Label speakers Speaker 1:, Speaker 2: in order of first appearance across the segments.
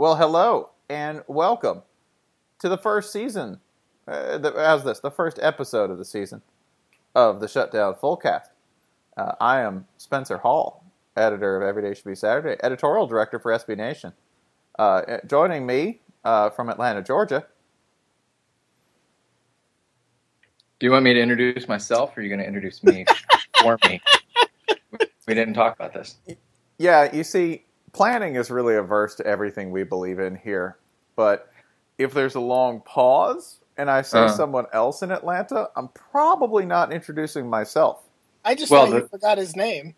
Speaker 1: Well, hello and welcome to the first season. Uh, the, how's this? The first episode of the season of the Shutdown Fullcast. Uh, I am Spencer Hall, editor of Every Day Should Be Saturday, editorial director for SB Nation. Uh, joining me uh, from Atlanta, Georgia.
Speaker 2: Do you want me to introduce myself, or are you going to introduce me for me? We didn't talk about this.
Speaker 1: Yeah, you see, planning is really averse to everything we believe in here. But if there's a long pause and I say
Speaker 2: Uh.
Speaker 1: someone else in Atlanta, I'm probably not introducing myself.
Speaker 3: I just
Speaker 2: Well,
Speaker 3: thought you
Speaker 2: the-
Speaker 3: forgot his name.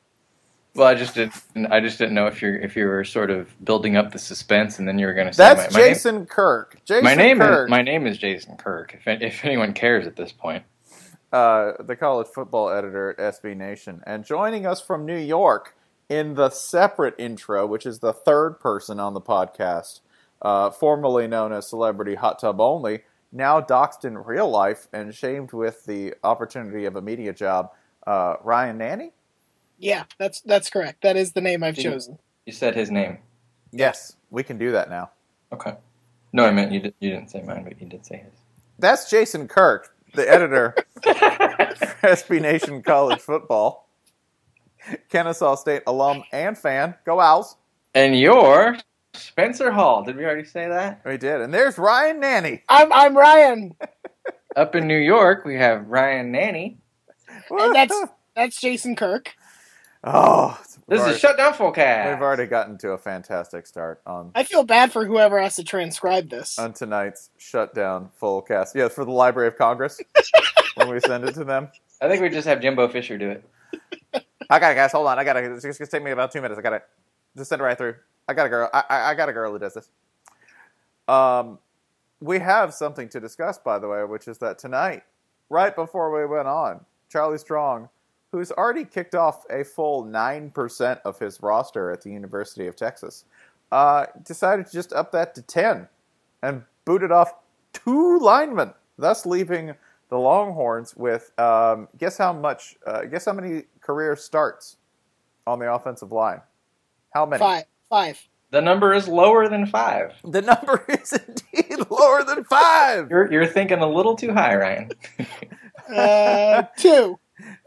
Speaker 2: Well, I just didn't. I just didn't know if you're if you were sort of building up the suspense, and then you were going to say
Speaker 1: That's
Speaker 2: my, my
Speaker 1: Jason Kirk. Jason
Speaker 2: my name
Speaker 1: Kirk,
Speaker 2: is my name is Jason Kirk. If if anyone cares at this point,
Speaker 1: uh, the college football editor at SB Nation, and joining us from New York in the separate intro, which is the third person on the podcast, uh, formerly known as Celebrity Hot Tub Only, now doxed in real life and shamed with the opportunity of a media job, uh, Ryan Nanni.
Speaker 3: Yeah, that's that's correct. That is the name I've
Speaker 2: You-
Speaker 3: chosen.
Speaker 2: you said his name.
Speaker 1: Yes, we can do that now.
Speaker 2: Okay. No, I meant you. Did, you didn't say mine, but you did say his.
Speaker 1: That's Jason Kirk, the editor for SB Nation College Football, Kennesaw State alum and fan. Go Owls!
Speaker 2: And you're Spencer Hall. Did we already say that?
Speaker 1: We did, and there's Ryan Nanni.
Speaker 3: I'm I'm Ryan,
Speaker 2: Up in New York, we have Ryan Nanni.
Speaker 3: and that's that's Jason Kirk.
Speaker 1: oh, we've
Speaker 2: This
Speaker 1: already,
Speaker 2: is Shutdown Fullcast.
Speaker 1: we've already gotten to a fantastic start on
Speaker 3: I feel bad for whoever has to transcribe this.
Speaker 1: on tonight's shutdown full cast. Yeah, for the Library of Congress when we send it to them.
Speaker 2: I think we just have Jimbo Fisher do it.
Speaker 1: I got it, guys. Hold on. I got it. It's gonna take me about two minutes. I got it. Just send it right through. I got a girl. I, I, I got a girl who does this. Um, we have something to discuss, by the way, which is that tonight, right before we went on, Charlie Strong, who's already kicked off a full nine percent of his roster at the University of Texas, uh, decided to just up that to ten, and booted off two linemen, thus leaving the Longhorns with um, guess how much? Uh, guess how many career starts on the offensive line? How many?
Speaker 3: Five, five.
Speaker 2: The number is lower than five.
Speaker 1: The number is indeed lower than five.
Speaker 2: You're you're thinking a little too high, Ryan.
Speaker 3: Uh, two.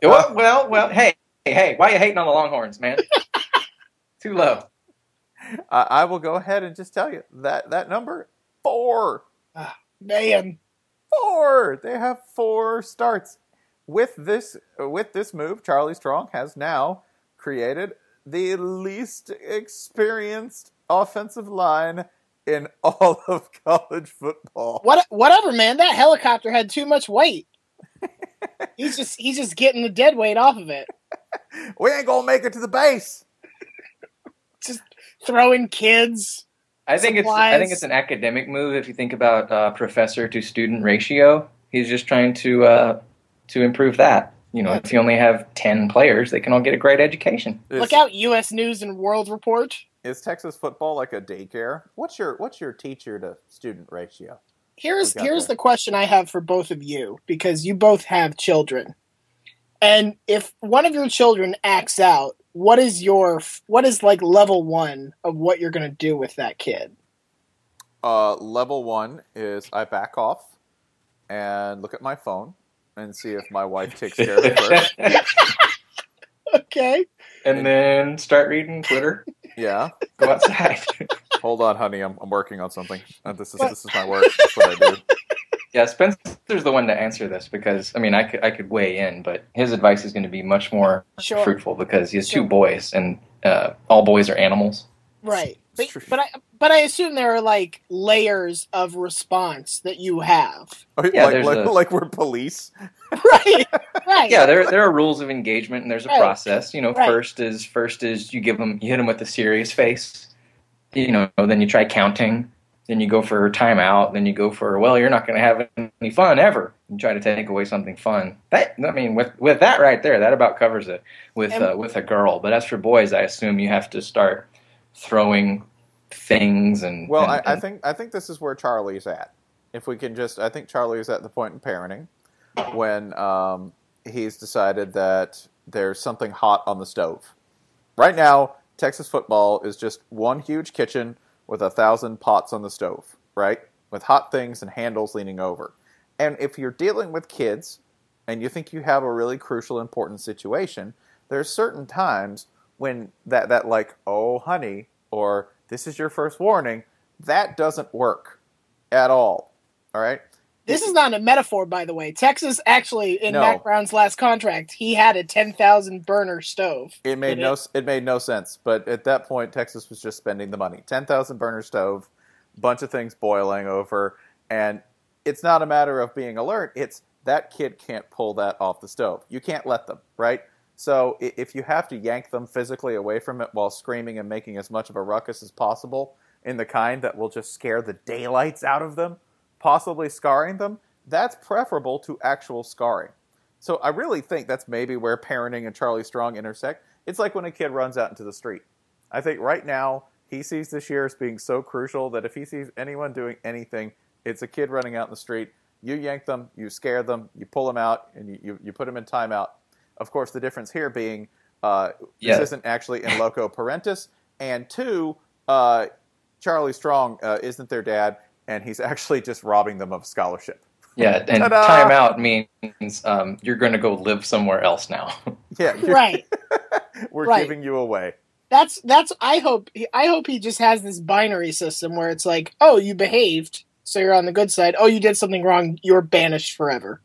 Speaker 2: well, well, well. Hey, hey, hey! Why you hating on the Longhorns, man? too low.
Speaker 1: I, I will go ahead and just tell you that that number four,
Speaker 3: Man,
Speaker 1: four. They have four starts with this with this move. Charlie Strong has now created the least experienced offensive line in all of college football.
Speaker 3: What whatever, man. That helicopter had too much weight. he's just he's just getting the dead weight off of it.
Speaker 1: We ain't gonna make it to the base.
Speaker 3: Just throwing kids.
Speaker 2: I think it's I think it's an academic move if you think about uh, professor to student ratio. He's just trying to uh, to improve that. You know, if you only have ten players, they can all get a great education.
Speaker 1: Is,
Speaker 3: Look out, U.S. News and World Report.
Speaker 1: Is Texas football like a daycare? What's your what's your teacher to student ratio?
Speaker 3: Here's here's
Speaker 1: that.
Speaker 3: the question I have for both of you because you both have children. And if one of your children acts out, what is your what is like level 1 of what you're going to do with that kid?
Speaker 1: Uh, level one is I back off and look at my phone and see if my wife takes care of it first.
Speaker 3: Okay.
Speaker 2: and then start reading Twitter.
Speaker 1: Yeah.
Speaker 2: Go outside.
Speaker 1: Hold on, honey. I'm, I'm working on something. Uh, this is this is my work. That's what I do.
Speaker 2: yeah, Spencer's the one to answer this because I mean I could I could weigh in, but his advice is going to be much more
Speaker 3: Sure.
Speaker 2: fruitful because he has
Speaker 3: Sure.
Speaker 2: two boys and uh, all boys are animals.
Speaker 3: Right. But,
Speaker 1: true.
Speaker 3: but I but I assume there are like layers of response that you have.
Speaker 1: Oh,
Speaker 2: Yeah,
Speaker 1: like like,
Speaker 2: a-
Speaker 1: like we're police.
Speaker 3: Right. Right.
Speaker 2: Yeah, there there are rules of engagement and there's a
Speaker 3: Right.
Speaker 2: process. You know,
Speaker 3: Right.
Speaker 2: first is first is you give them you hit them with a serious face. You know, then you try counting. Then you go for a timeout. Then you go for well, you're not going to have any fun ever. You try to take away something fun. That I mean, with with that right there, that about covers it with
Speaker 3: And-
Speaker 2: uh, with a girl. But as for boys, I assume you have to start throwing things and
Speaker 1: Well,
Speaker 2: and-
Speaker 1: I, I think I think this is where Charlie's at. If we can just, I think Charlie's at the point in parenting when um, he's decided that there's something hot on the stove. Right now, Texas football is just one huge kitchen with a thousand pots on the stove, right? With hot things and handles leaning over. And if you're dealing with kids and you think you have a really crucial, important situation, there's certain times when that, that like, oh, honey, or this is your first warning, that doesn't work at all. All right?
Speaker 3: This is not a metaphor, by the way. Texas actually, in
Speaker 1: No.
Speaker 3: Mack Brown's last contract, he had a ten thousand burner stove.
Speaker 1: It made no
Speaker 3: it?
Speaker 1: it made no sense. But at that point, Texas was just spending the money. Ten thousand burner stove, bunch of things boiling over, and it's not a matter of being alert. It's that kid can't pull that off the stove. You can't let them, right? So if you have to yank them physically away from it while screaming and making as much of a ruckus as possible, in the kind that will just scare the daylights out of them, possibly scarring them, that's preferable to actual scarring. So I really think that's maybe where parenting and Charlie Strong intersect. It's like when a kid runs out into the street. I think right now he sees this year as being so crucial that if he sees anyone doing anything, it's a kid running out in the street. You yank them, you scare them, you pull them out, and you, you, you put them in timeout. Of course, the difference here being uh,
Speaker 2: Yeah.
Speaker 1: this isn't actually in loco parentis, and two, uh, Charlie Strong uh, isn't their dad, and he's actually just robbing them of scholarship.
Speaker 2: yeah, and
Speaker 1: Ta-da!
Speaker 2: timeout means um, you're going to go live somewhere else now.
Speaker 1: Yeah, you're-
Speaker 3: Right.
Speaker 1: we're
Speaker 3: Right.
Speaker 1: giving you away.
Speaker 3: That's that's. I hope. I hope he just has this binary system where it's like, oh, you behaved, so you're on the good side. Oh, you did something wrong, you're banished forever.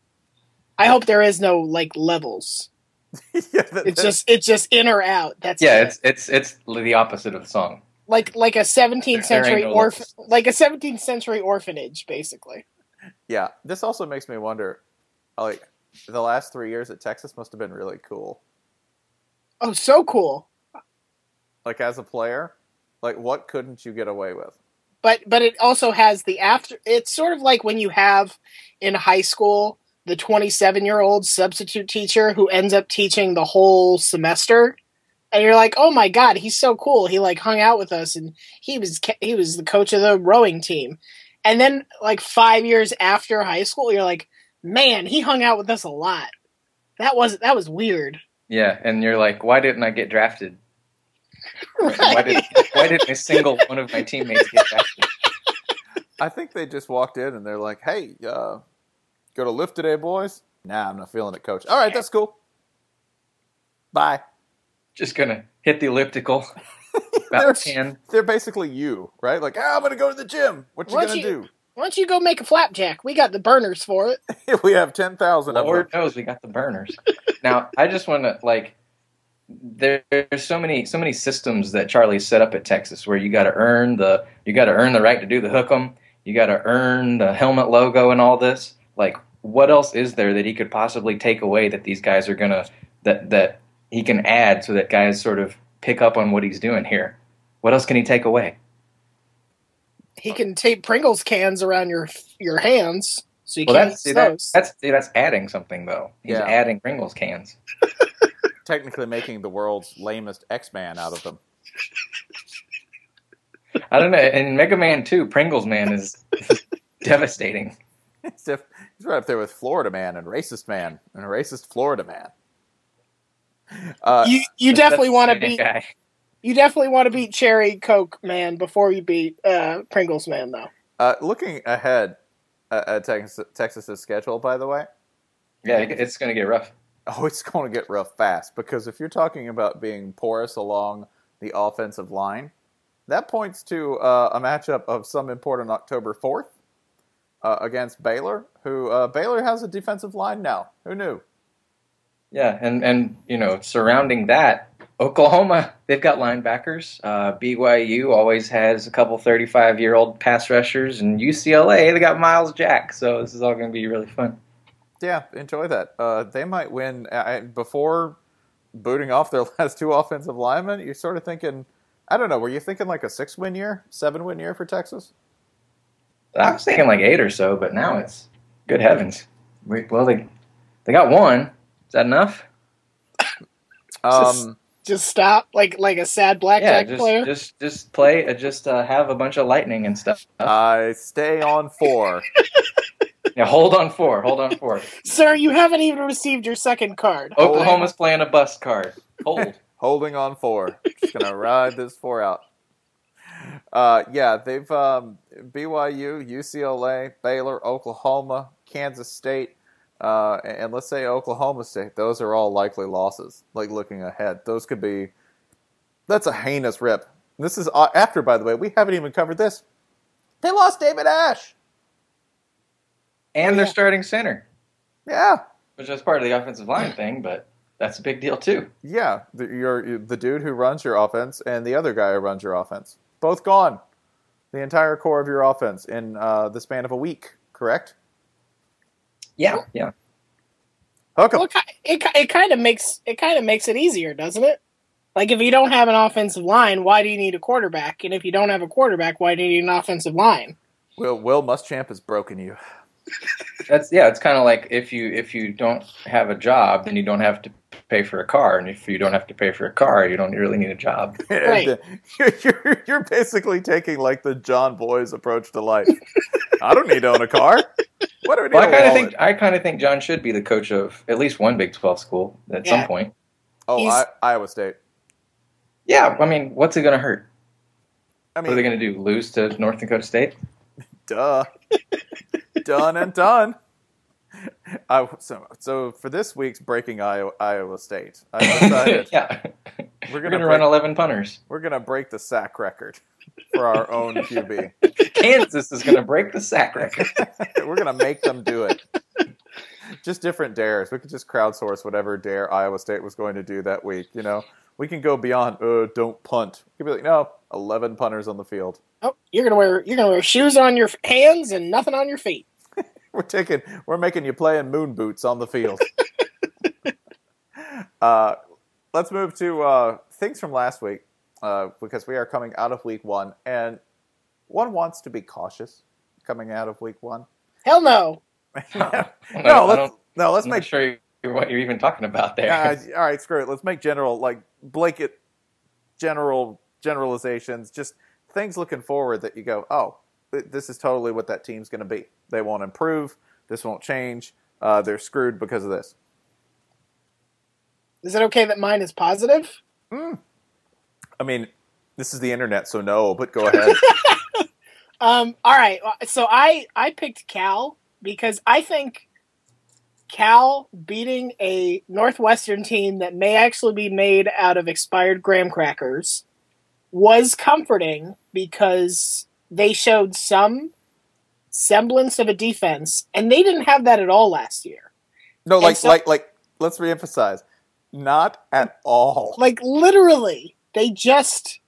Speaker 3: I hope there is no like levels.
Speaker 1: yeah, that-
Speaker 3: It's just it's just in or out. That's
Speaker 2: yeah,
Speaker 3: it.
Speaker 2: it's it's it's the opposite of the song.
Speaker 3: like like a 17th
Speaker 2: There
Speaker 3: century
Speaker 2: no
Speaker 3: orph like a 17th century orphanage, basically.
Speaker 1: yeah. This also makes me wonder, like, the last three years at Texas must have been really cool.
Speaker 3: Oh, so cool.
Speaker 1: Like as a player, like what couldn't you get away with?
Speaker 3: but but it also has the after it's sort of like when you have in high school the 27 year old substitute teacher who ends up teaching the whole semester and you're like oh my god he's so cool he like hung out with us and he was he was the coach of the rowing team and then like 5 years after high school you're like man he hung out with us a lot that was that was weird
Speaker 2: Yeah, and you're like, why didn't I get drafted? Why
Speaker 3: Right.
Speaker 2: did why didn't a single one of my teammates get drafted?
Speaker 1: I think they just walked in and they're like, "Hey, uh, go to lift today, boys." Nah, I'm not feeling it, coach. All right, that's cool. Bye.
Speaker 2: Just gonna hit the elliptical.
Speaker 1: They're-
Speaker 2: ten.
Speaker 1: They're basically you, right? Like, ah, I'm gonna go to the gym. What you
Speaker 3: Why
Speaker 1: gonna
Speaker 3: don't you-
Speaker 1: do?
Speaker 3: why don't you go make a flapjack we got the burners for it
Speaker 1: we have ten thousand of them.
Speaker 2: Lord knows we got the burners. now I just want to like there, there's so many so many systems that Charlie set up at Texas where you got to earn the you got to earn the right to do the hook 'em. You got to earn the helmet logo and all this. Like, what else is there that he could possibly take away that these guys are gonna that that he can add so that guys sort of pick up on what he's doing here? What else can he take away?
Speaker 3: He can tape Pringles cans around your your hands so you
Speaker 2: Well,
Speaker 3: can't
Speaker 2: that's
Speaker 3: use
Speaker 2: see, that,
Speaker 3: those.
Speaker 2: that's see, that's adding something though. He's
Speaker 1: Yeah.
Speaker 2: adding Pringles cans.
Speaker 1: Technically making the world's lamest X Man out of them.
Speaker 2: I don't know. In Mega Man 2, Pringles Man is devastating.
Speaker 1: He's def- he's right up there with Florida Man and Racist Man and a Racist Florida Man. Uh,
Speaker 3: you you definitely want to
Speaker 2: the
Speaker 3: beat
Speaker 2: guy.
Speaker 3: you definitely want to beat Cherry Coke Man before you beat uh, Pringles Man though.
Speaker 1: uh, looking ahead uh, at Texas, Texas's schedule, by the way,
Speaker 2: Yeah, it's going to get rough.
Speaker 1: oh, it's going to get rough fast because if you're talking about being porous along the offensive line, that points to uh, a matchup of some import on October 4th uh, against Baylor, who uh, Baylor has a defensive line now. Who knew?
Speaker 2: Yeah, and and you know, surrounding that, Oklahoma they've got linebackers. Uh, BYU always has a couple thirty-five-year-old pass rushers, and UCLA they got Myles Jack. So this is all going to be really fun.
Speaker 1: Yeah, enjoy that. Uh, they might win I- before booting off their last two offensive linemen. You're sort of thinking, I don't know, were you thinking like a six win year, seven win year for Texas?
Speaker 2: I was thinking like eight or so, but now it's good heavens. We, well, they they got one. Is that enough?
Speaker 1: Um,
Speaker 3: Just stop like like a sad
Speaker 2: Yeah,
Speaker 3: blackjack
Speaker 2: just
Speaker 3: player.
Speaker 2: just just play. Uh, just uh, have a bunch of lightning and stuff.
Speaker 1: I stay on four.
Speaker 2: Yeah, hold on four. Hold on four.
Speaker 3: Sir, you haven't even received your second card.
Speaker 2: Oklahoma's playing a bus card. Hold.
Speaker 1: Holding on four. Just gonna ride this four out. Uh, yeah, they've um, BYU, UCLA, Baylor, Oklahoma, Kansas State, uh, and and let's say Oklahoma State. Those are all likely losses. Like looking ahead, those could be. That's a heinous rip. This is uh, after, by the way, we haven't even covered this. They lost David Ash.
Speaker 2: and their starting center,
Speaker 1: Yeah,
Speaker 2: which is part of the offensive line thing, but that's a big deal too.
Speaker 1: yeah. The, you're the dude who runs your offense and the other guy who runs your offense. Both gone. The entire core of your offense in uh, the span of a week. Correct.
Speaker 2: Yeah, yeah.
Speaker 1: Hook 'em.
Speaker 3: Well, it, it, it kind of makes it kind of makes it easier, doesn't it? Like if you don't have an offensive line, why do you need a quarterback? And if you don't have a quarterback, why do you need an offensive line?
Speaker 1: Will Will Muschamp has broken you.
Speaker 2: That's yeah. It's kind of like if you if you don't have a job, then you don't have to pay for a car, and if you don't have to pay for a car, you don't really need a job.
Speaker 3: Right.
Speaker 1: And, uh, you're, you're basically taking like the John Boy's approach to life. I don't need to own a car. What do we need?
Speaker 2: Well, I
Speaker 1: a
Speaker 2: kind of think I kind of think John should be the coach of at least one Big Twelve school at
Speaker 3: Yeah.
Speaker 2: some point.
Speaker 1: Oh, I, Iowa State.
Speaker 2: Yeah, I mean, what's it going to hurt?
Speaker 1: I mean,
Speaker 2: What are they going to do? Lose to North Dakota State?
Speaker 1: duh. done and done. I, so, so for this week's breaking Iowa, Iowa State, I decided
Speaker 2: yeah,
Speaker 1: we're
Speaker 2: we're
Speaker 1: gonna
Speaker 2: run eleven punters.
Speaker 1: we're gonna break the sack record for our own QB.
Speaker 2: Kansas is going to break the sack record.
Speaker 1: We're gonna make them do it. Just different dares. We could just crowdsource whatever dare Iowa State was going to do that week. You know, we can go beyond. Uh, don't punt. We could be like, no, eleven punters on the field.
Speaker 3: Oh, you're gonna wear you're gonna wear shoes on your hands and nothing on your feet.
Speaker 1: We're taking. We're making you play in moon boots on the field. uh, let's move to uh, things from last week uh, because we are coming out of week one, and one wants to be cautious coming out of week one.
Speaker 3: Hell no.
Speaker 1: no,
Speaker 2: I
Speaker 1: let's no, let's
Speaker 2: I'm
Speaker 1: make
Speaker 2: not sure you- what you're even talking about there.
Speaker 1: Uh, all right, screw it. Let's make general, like blanket, general generalizations. Just things looking forward that you go, oh, this is totally what that team's going to be. They won't improve. This won't change. Uh, they're screwed because of this.
Speaker 3: Is it okay that mine is positive?
Speaker 1: I mean, this is the internet, so no. But go ahead.
Speaker 3: Um, all right. So I I picked Cal because I think Cal beating a Northwestern team that may actually be made out of expired graham crackers was comforting because they showed some semblance of a defense, and they didn't have that at all last year.
Speaker 1: no, like,
Speaker 3: so-
Speaker 1: like, like. Let's reemphasize. Not at all.
Speaker 3: Like literally, they just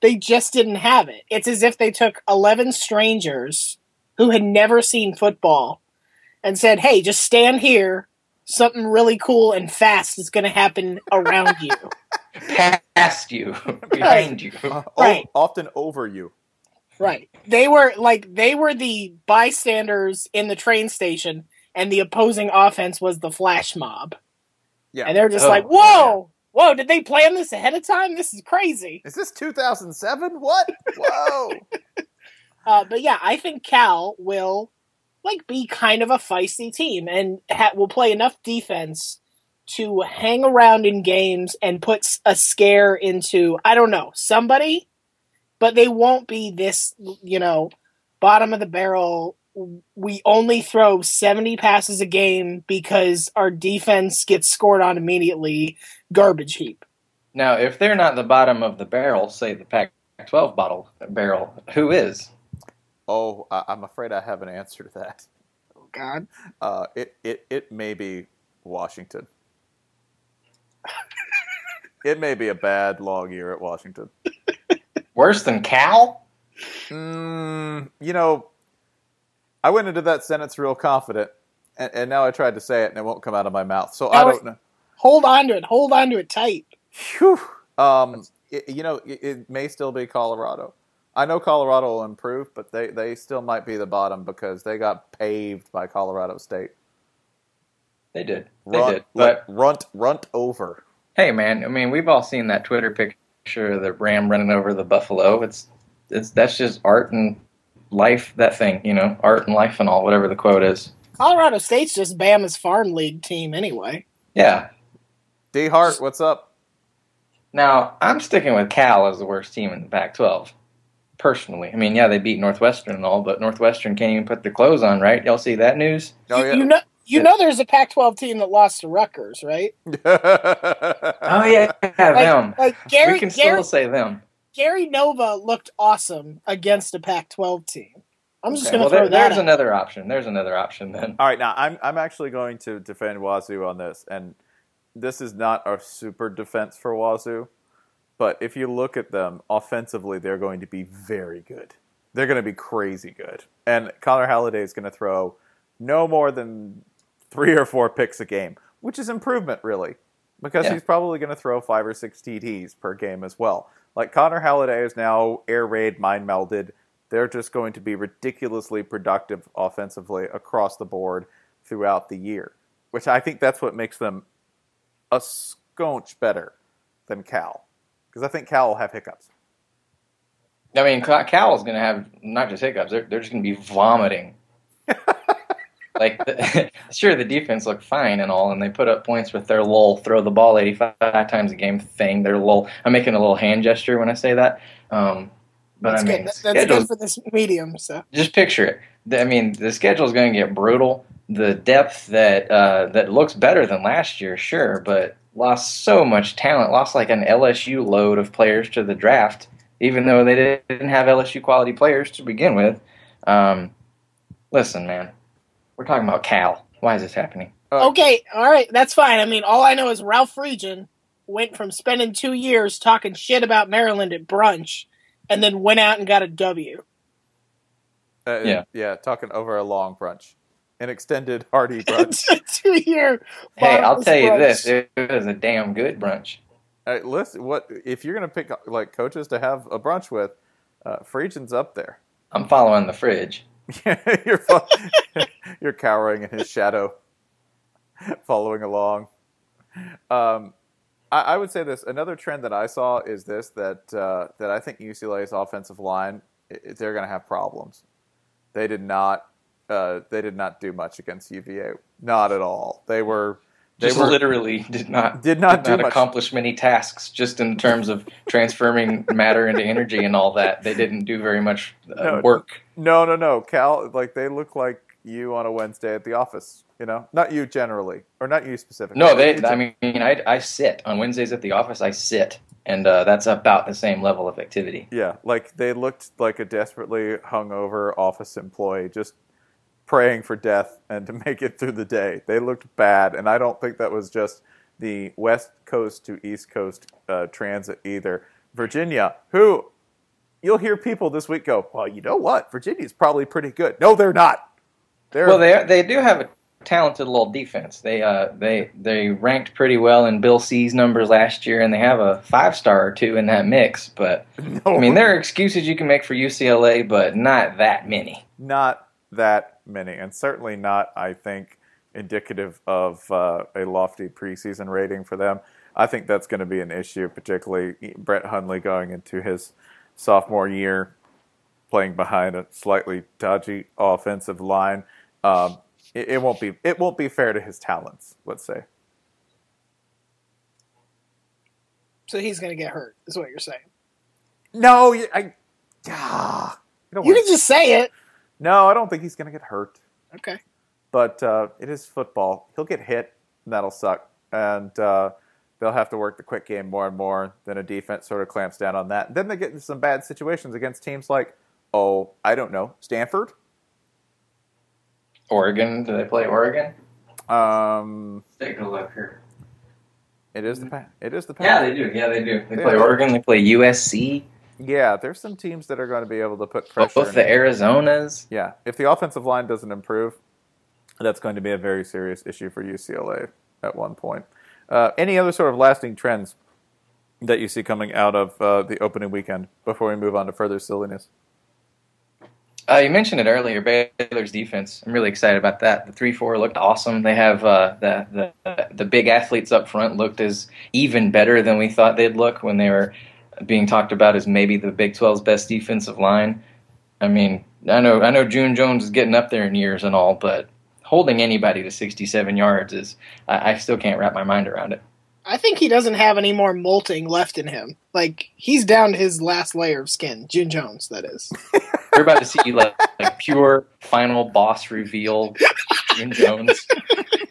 Speaker 3: they just didn't have it. It's as if they took 11 strangers who had never seen football and said, "Hey, just stand here. Something really cool and fast is going to happen around you."
Speaker 2: Past you, behind you.
Speaker 1: Uh, o-
Speaker 3: Right.
Speaker 1: often over you.
Speaker 3: Right. They were like they were the bystanders in the train station and the opposing offense was the flash mob.
Speaker 1: Yeah.
Speaker 3: And they're just
Speaker 2: Oh,
Speaker 3: like, "Whoa! Whoa, did they plan this ahead of time? This is crazy."
Speaker 1: Is this 2007? What? Whoa.
Speaker 3: Uh, but yeah, I think Cal will like be kind of a feisty team and ha- will play enough defense to hang around in games and put a scare into I don't know somebody, but they won't be this you know bottom of the barrel. We only throw seventy passes a game because our defense gets scored on immediately. Garbage heap.
Speaker 2: Now, if they're not the bottom of the barrel, say the Pac-12 bottle barrel, who is?
Speaker 1: Oh, I- I'm afraid I have an answer to that.
Speaker 3: Oh God.
Speaker 1: Uh, it, it, it may be Washington. it may be a bad, long year at Washington.
Speaker 2: Worse than Cal?
Speaker 1: Mm, you know, I went into that sentence real confident, and, and now I tried to say it, and it won't come out of my mouth. So I don't know.
Speaker 3: Hold on to it. Hold on to it tight.
Speaker 1: Phew. Um, it, you know, it, it may still be Colorado. I know Colorado will improve, but they, they still might be the bottom because they got paved by Colorado State.
Speaker 2: They did. They
Speaker 1: Runt,
Speaker 2: did. But
Speaker 1: runt, runt over.
Speaker 2: hey, man, I mean, we've all seen that Twitter picture of the ram running over the buffalo. It's it's that's just art and life. That thing, you know, art and life and all, whatever the quote is.
Speaker 3: Colorado State's just Bama's farm league team anyway.
Speaker 2: Yeah.
Speaker 1: D Hart, what's up?
Speaker 2: Now I'm sticking with Cal as the worst team in the Pac-12. Personally, I mean, yeah, they beat Northwestern and all, but Northwestern can't even put their clothes on, right? Y'all see that news?
Speaker 1: Oh,
Speaker 3: you,
Speaker 1: yeah.
Speaker 3: you know, you know, there's a Pac-12 team that lost to Rutgers, right?
Speaker 2: Oh yeah,
Speaker 3: Like,
Speaker 2: them.
Speaker 3: like Gary,
Speaker 2: we can
Speaker 3: Gary,
Speaker 2: still say them.
Speaker 3: Gary Nova looked awesome against a Pac-12 team. I'm just
Speaker 2: Okay,
Speaker 3: going to
Speaker 2: well,
Speaker 3: throw
Speaker 2: there-
Speaker 3: that.
Speaker 2: there's
Speaker 3: out.
Speaker 2: another option. There's another option then.
Speaker 1: All right, now I'm I'm actually going to defend Wazoo on this, and this is not a super defense for Wazoo, but if you look at them offensively, they're going to be very good. They're going to be crazy good, and Connor Halliday is going to throw no more than three or four picks a game, which is improvement really, because
Speaker 2: Yeah.
Speaker 1: he's probably going to throw five or six TDs per game as well. Like Connor Halliday is now air raid mind melded. They're just going to be ridiculously productive offensively across the board throughout the year, which I think that's what makes them a sconch better than Cal, because I think Cal will have hiccups.
Speaker 2: I mean, Cal is going to have not just hiccups; they're they're just going to be vomiting. like, the, sure, the defense looked fine and all, and they put up points with their lull throw the ball eighty-five times a game thing. Their lull. I'm making a little hand gesture when I say that. Um, but
Speaker 3: that's
Speaker 2: I mean,
Speaker 3: good.
Speaker 2: the
Speaker 3: That- That's good for this medium. So
Speaker 2: just picture it. I mean, the schedule is going to get brutal. The depth that uh, that looks better than last year, sure, but lost so much talent. Lost like an LSU load of players to the draft, even though they didn't have LSU quality players to begin with. Um, listen, man, we're talking about Cal. Why is this happening?
Speaker 1: Uh,
Speaker 3: okay, all right, that's fine. I mean, all I know is Ralph Friedgen went from spending two years talking shit about Maryland at brunch, and then went out and got a W.
Speaker 1: Uh,
Speaker 2: Yeah.
Speaker 1: yeah, talking over a long brunch, an extended hearty brunch.
Speaker 3: two year.
Speaker 2: Hey, I'll
Speaker 3: bottomless
Speaker 2: tell you
Speaker 3: brunch.
Speaker 2: this: it was a damn good brunch.
Speaker 1: Hey, listen, what if you're going to pick like coaches to have a brunch with? Uh, Friedgen's up there.
Speaker 2: I'm following the fridge.
Speaker 1: you're you're cowering in his shadow, following along. Um, I, I would say this. Another trend that I saw is this that uh, that I think UCLA's offensive line i- i- they're going to have problems. They did not uh, they did not do much against UVA. Not at all. They were they
Speaker 2: Just
Speaker 1: were
Speaker 2: literally did not
Speaker 1: Did not do much.
Speaker 2: accomplish many tasks. Just in terms of transforming matter into energy and all that, they didn't do very much uh,
Speaker 1: No.
Speaker 2: work.
Speaker 1: No, no, no. Cal, like they look like you on a Wednesday at the office. You know, not you generally, or not you specifically.
Speaker 2: No, they. I mean, I, I sit on Wednesdays at the office. I sit, and uh, that's about the same level of activity.
Speaker 1: yeah, like they looked like a desperately hungover office employee, just praying for death and to make it through the day. They looked bad, and I don't think that was just the West Coast to East Coast uh, transit either. Virginia, who you'll hear people this week go, well, you know what? Virginia's probably pretty good. No, they're not. They're,
Speaker 2: Well, they they do have a talented little defense. They uh they they ranked pretty well in Bill C's numbers last year, and they have a five star or two in that mix. But
Speaker 1: No.
Speaker 2: I mean, there are excuses you can make for UCLA, but not that many.
Speaker 1: not that many, and certainly not, I think, indicative of uh, a lofty preseason rating for them. I think that's going to be an issue, particularly Brett Hundley going into his sophomore year, playing behind a slightly dodgy offensive line. Um, it, it won't be it won't be fair to his talents. Let's say.
Speaker 3: So he's going to get hurt, is what you're saying.
Speaker 1: No, you- I. Ah, you
Speaker 3: You can just say it.
Speaker 1: No, I don't think he's going to get hurt.
Speaker 3: Okay.
Speaker 1: but uh, it is football. He'll get hit, and that'll suck. And uh, they'll have to work the quick game more and more. Then a defense sort of clamps down on that. Then they get into some bad situations against teams like, oh, I don't know, Stanford.
Speaker 2: Oregon? Do they play Oregon?
Speaker 1: Um,
Speaker 2: Take a look here.
Speaker 1: it is the pa- it is the
Speaker 2: Yeah, they do. Yeah, they do. They
Speaker 1: Yeah.
Speaker 2: play Oregon. They play USC.
Speaker 1: Yeah, there's some teams that are going to be able to put pressure.
Speaker 2: Both the Arizonas.
Speaker 1: Yeah, if the offensive line doesn't improve, that's going to be a very serious issue for UCLA at one point. Uh, any other sort of lasting trends that you see coming out of uh, the opening weekend before we move on to further silliness?
Speaker 2: Uh, you mentioned it earlier, Baylor's defense. I'm really excited about that. The three four looked awesome. They have uh, the the the big athletes up front looked as even better than we thought they'd look when they were being talked about as maybe the Big 12's best defensive line. I mean, I know I know June Jones is getting up there in years and all, but holding anybody to 67 yards is I, I still can't wrap my mind around it.
Speaker 3: I think he doesn't have any more molting left in him. Like, he's down to his last layer of skin. June Jones, that is.
Speaker 2: We're about to see like, like pure final boss reveal June Jones.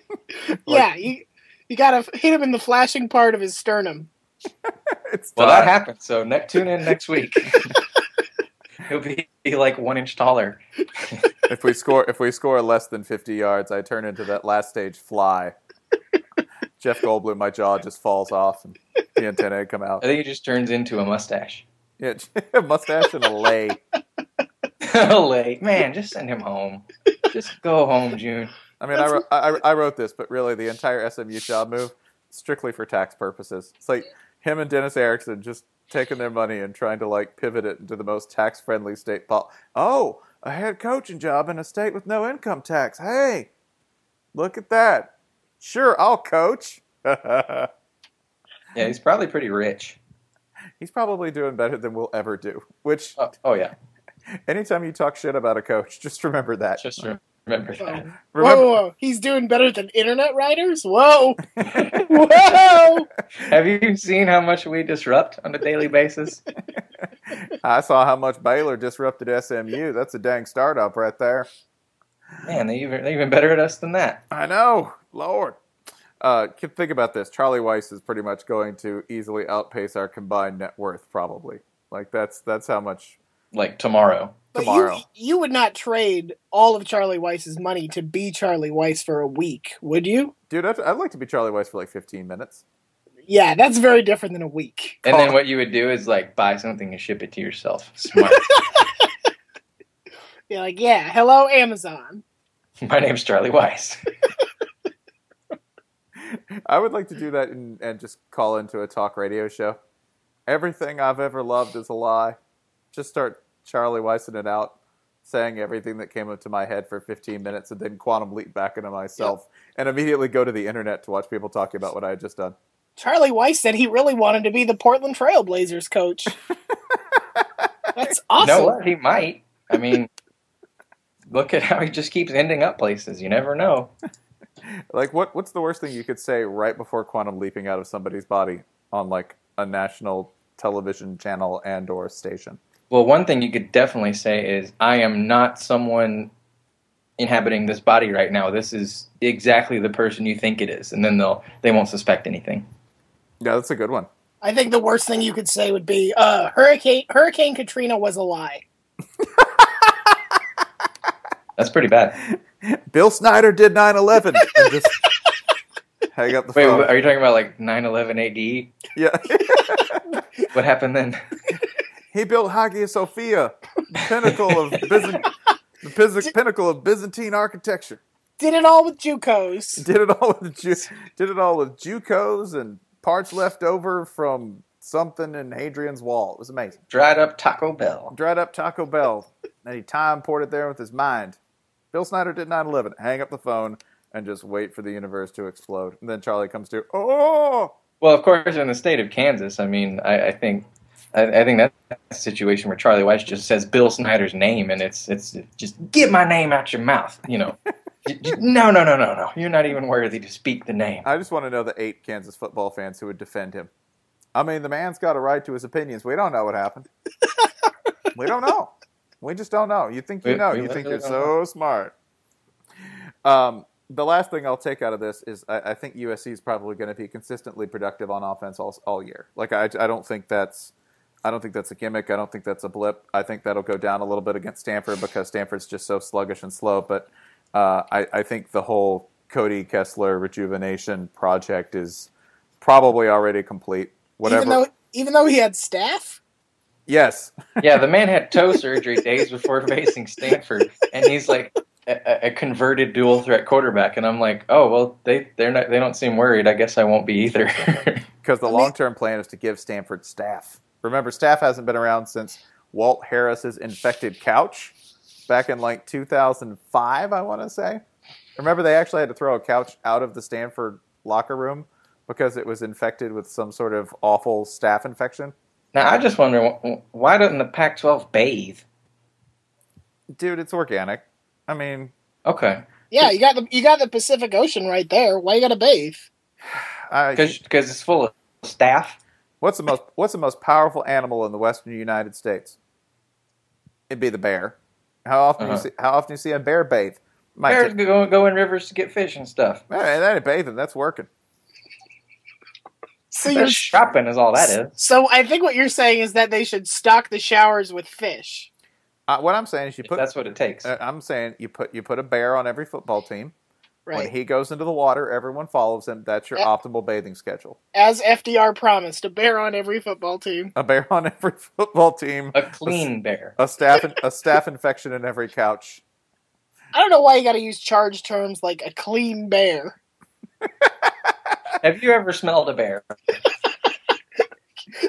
Speaker 3: yeah, you, you gotta hit him in the flashing part of his sternum.
Speaker 2: Well, that happened. So ne- tune in next week. He'll be, be like one inch taller.
Speaker 1: if we score if we score less than 50 yards, I turn into that last stage fly. Jeff Goldblum, my jaw just falls off and the antennae come out.
Speaker 2: I think he just turns into a mustache.
Speaker 1: Yeah, a mustache and a lay.
Speaker 2: like, man, just send him home. Just go home, June.
Speaker 1: I mean, I I, I wrote this, but really the entire SMU job move strictly for tax purposes. It's like him and Dennis Erickson just taking their money and trying to like pivot it into the most tax friendly state. Po- oh, a head coaching job in a state with no income tax. Hey, look at that. Sure, I'll coach.
Speaker 2: Yeah, he's probably pretty rich.
Speaker 1: He's probably doing better than we'll ever do. Which,
Speaker 2: Oh, oh yeah,
Speaker 1: anytime you talk shit about a coach, just remember that.
Speaker 2: just remember
Speaker 3: Whoa.
Speaker 2: that.
Speaker 3: Whoa,
Speaker 1: Remember,
Speaker 3: whoa, whoa, he's doing better than internet writers? Whoa! Whoa!
Speaker 2: Have you seen how much we disrupt on a daily basis?
Speaker 1: I saw how much Baylor disrupted SMU. That's a dang startup right there.
Speaker 2: Man, they even they're even better at us than that.
Speaker 1: I know, Lord. Uh, think about this. Charlie Weis is pretty much going to easily outpace our combined net worth, probably. Like that's that's how much.
Speaker 2: Like tomorrow.
Speaker 3: But
Speaker 1: Tomorrow.
Speaker 3: you, you would not trade all of Charlie Weis's money to be Charlie Weis for a week, would you?
Speaker 1: Dude, I'd, I'd like to be Charlie Weis for like 15 minutes.
Speaker 3: Yeah, that's very different than a week.
Speaker 2: And then what you would do is like buy something and ship it to yourself. Smart.
Speaker 3: You're like, yeah, hello, Amazon.
Speaker 2: My name's Charlie Weis.
Speaker 1: I would like to do that and, and just call into a talk radio show. Everything I've ever loved is a lie. Just start Charlie Weissing it out, saying everything that came up to my head for 15 minutes, and then quantum leap back into myself, and immediately go to the internet to watch people talking about what I had just done.
Speaker 3: Charlie Weis said he really wanted to be the Portland Trailblazers coach. That's awesome.
Speaker 2: You know? He might. I mean, look at how he just keeps ending up places. You never know.
Speaker 1: Like, what what's the worst thing you could say right before quantum leaping out of somebody's body on like a national television channel and or station?
Speaker 2: Well, one thing you could definitely say is I am not someone inhabiting this body right now. This is exactly the person you think it is, and then they'll they won't suspect anything.
Speaker 1: Yeah, that's a good one.
Speaker 3: I think the worst thing you could say would be uh, Hurricane Hurricane Katrina was a lie.
Speaker 2: That's pretty bad.
Speaker 1: Bill Snyder did 9/11. and just Hang up the
Speaker 2: Wait,
Speaker 1: phone.
Speaker 2: are you talking about like 9/11 AD?
Speaker 1: yeah.
Speaker 2: What happened then?
Speaker 1: He built Hagia Sophia, the pinnacle of Byzant- the Pis- pinnacle of Byzantine architecture.
Speaker 3: Did it all with JUCOs.
Speaker 1: Did it all with Ju- did it all with JUCOs and parts left over from something in Hadrian's Wall. It was amazing.
Speaker 2: Dried up Taco Bell.
Speaker 1: Dried up Taco Bell, and he time poured it there with his mind. Bill Snyder did 9/11. Hang up the phone and just wait for the universe to explode. And then Charlie comes to, oh,
Speaker 2: Well, of course, in the state of Kansas, I mean, I, I think, I, I think that's a situation where Charlie Weis just says Bill Snyder's name, and it's it's just get my name out your mouth, you know. No, no, no, no, no. You're not even worthy to speak the name.
Speaker 1: I just want to know the eight Kansas football fans who would defend him. I mean, the man's got a right to his opinions. We don't know what happened. we don't know. We just don't know. You think you
Speaker 2: We-
Speaker 1: know.
Speaker 2: we
Speaker 1: You think you're so smart. Um, the last thing I'll take out of this is I, I think USC is probably going to be consistently productive on offense all, all year. Like I, I don't think that's I don't think that's a gimmick. I don't think that's a blip. I think that'll go down a little bit against Stanford because Stanford's just so sluggish and slow. But uh, I, I think the whole Cody Kessler rejuvenation project is probably already complete. Whatever.
Speaker 3: Even though even though he had staph?
Speaker 1: yes.
Speaker 2: Yeah, the man had toe surgery days before facing Stanford, and he's like a, a converted dual threat quarterback, and I'm like, oh well, they they're not they don't seem worried. I guess I won't be either.
Speaker 1: Because the long term plan is to give Stanford staph. Remember, staph hasn't been around since Walt Harris's infected couch back in like 2005, I want to say. Remember, they actually had to throw a couch out of the Stanford locker room because it was infected with some sort of awful staph infection.
Speaker 2: now I just wonder why doesn't the Pac-12 bathe?
Speaker 1: Dude, it's organic. I mean,
Speaker 2: Okay,
Speaker 3: Yeah, you got the you got the Pacific Ocean right there. Why you gotta bathe?
Speaker 1: I,
Speaker 2: because it's full of staph.
Speaker 1: What's the most what's the most powerful animal in the Western United States? It'd be the bear. How often
Speaker 2: Uh-huh.
Speaker 1: you see how often you see a bear bathe? Might
Speaker 2: Bears
Speaker 1: ta-
Speaker 2: go go in rivers to get fish and stuff.
Speaker 1: Man, that ain't bathing. That's working.
Speaker 3: So you're
Speaker 2: shopping is all that is.
Speaker 3: so I think what you're saying is that they should stock the showers with fish.
Speaker 1: Uh, what I'm saying is you
Speaker 2: If
Speaker 1: put.
Speaker 2: that's what it takes.
Speaker 1: uh, I'm saying you put you put a bear on every football team. When he goes into the water, everyone follows him. That's your
Speaker 3: Yeah.
Speaker 1: optimal bathing schedule.
Speaker 3: As FDR promised, a bear on every football team.
Speaker 1: A bear on every football team.
Speaker 2: a clean bear.
Speaker 1: A staph a staph infection in every couch.
Speaker 3: I don't know why you gotta use charged terms like a clean bear.
Speaker 2: Have you ever smelled a bear?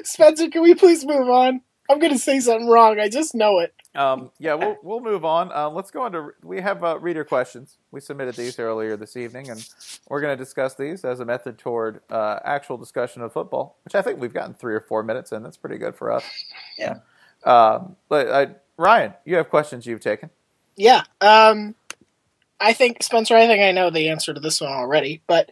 Speaker 3: Spencer, can we please move on? I'm gonna say something wrong. I just know it.
Speaker 1: Um, yeah, we'll we'll move on. Uh, let's go on to we have uh, reader questions. We submitted these earlier this evening, and we're going to discuss these as a method toward uh, actual discussion of football, which I think we've gotten three or four minutes in. That's pretty good for us.
Speaker 2: Yeah.
Speaker 1: Um, but uh, Ryan, you have questions you've taken.
Speaker 3: Yeah. Um, I think Spencer. I think I know the answer to this one already, but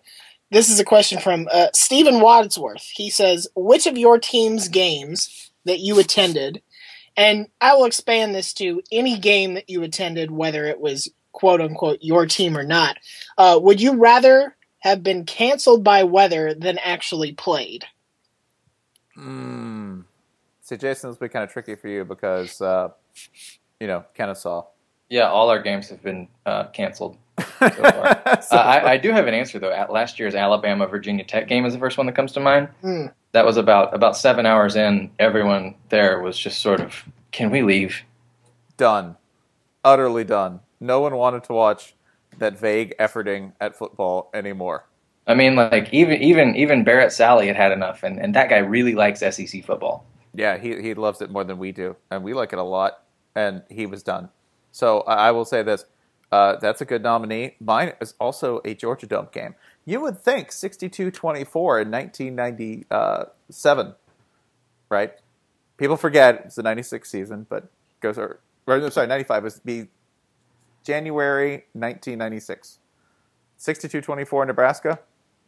Speaker 3: this is a question from uh, Stephen Wadsworth. He says, "Which of your team's games that you attended?" And I will expand this to any game that you attended, whether it was quote unquote your team or not. Uh, would you rather have been canceled by weather than actually played?
Speaker 1: Mm. See, Jason, this will be kind of tricky for you because uh, you know Kennesaw.
Speaker 2: Yeah, all our games have been uh, canceled. So far. uh, I, I do have an answer though. At last year's Alabama Virginia Tech game is the first one that comes to mind.
Speaker 3: Hmm.
Speaker 2: That was about about seven hours in. Everyone there was just sort of, "Can we leave?"
Speaker 1: done, utterly done. No one wanted to watch that vague efforting at football anymore.
Speaker 2: I mean, like even even even Barrett Sallee had had enough, and, and that guy really likes SEC football.
Speaker 1: Yeah, he he loves it more than we do, and we like it a lot. And he was done. So I I will say this: uh, that's a good nominee. Mine is also a Georgia Dome game. You would think 62-24 in 1997, right? People forget it's the 96 season, but goes or, or sorry, 95 was be January 1996. 62-24 in Nebraska,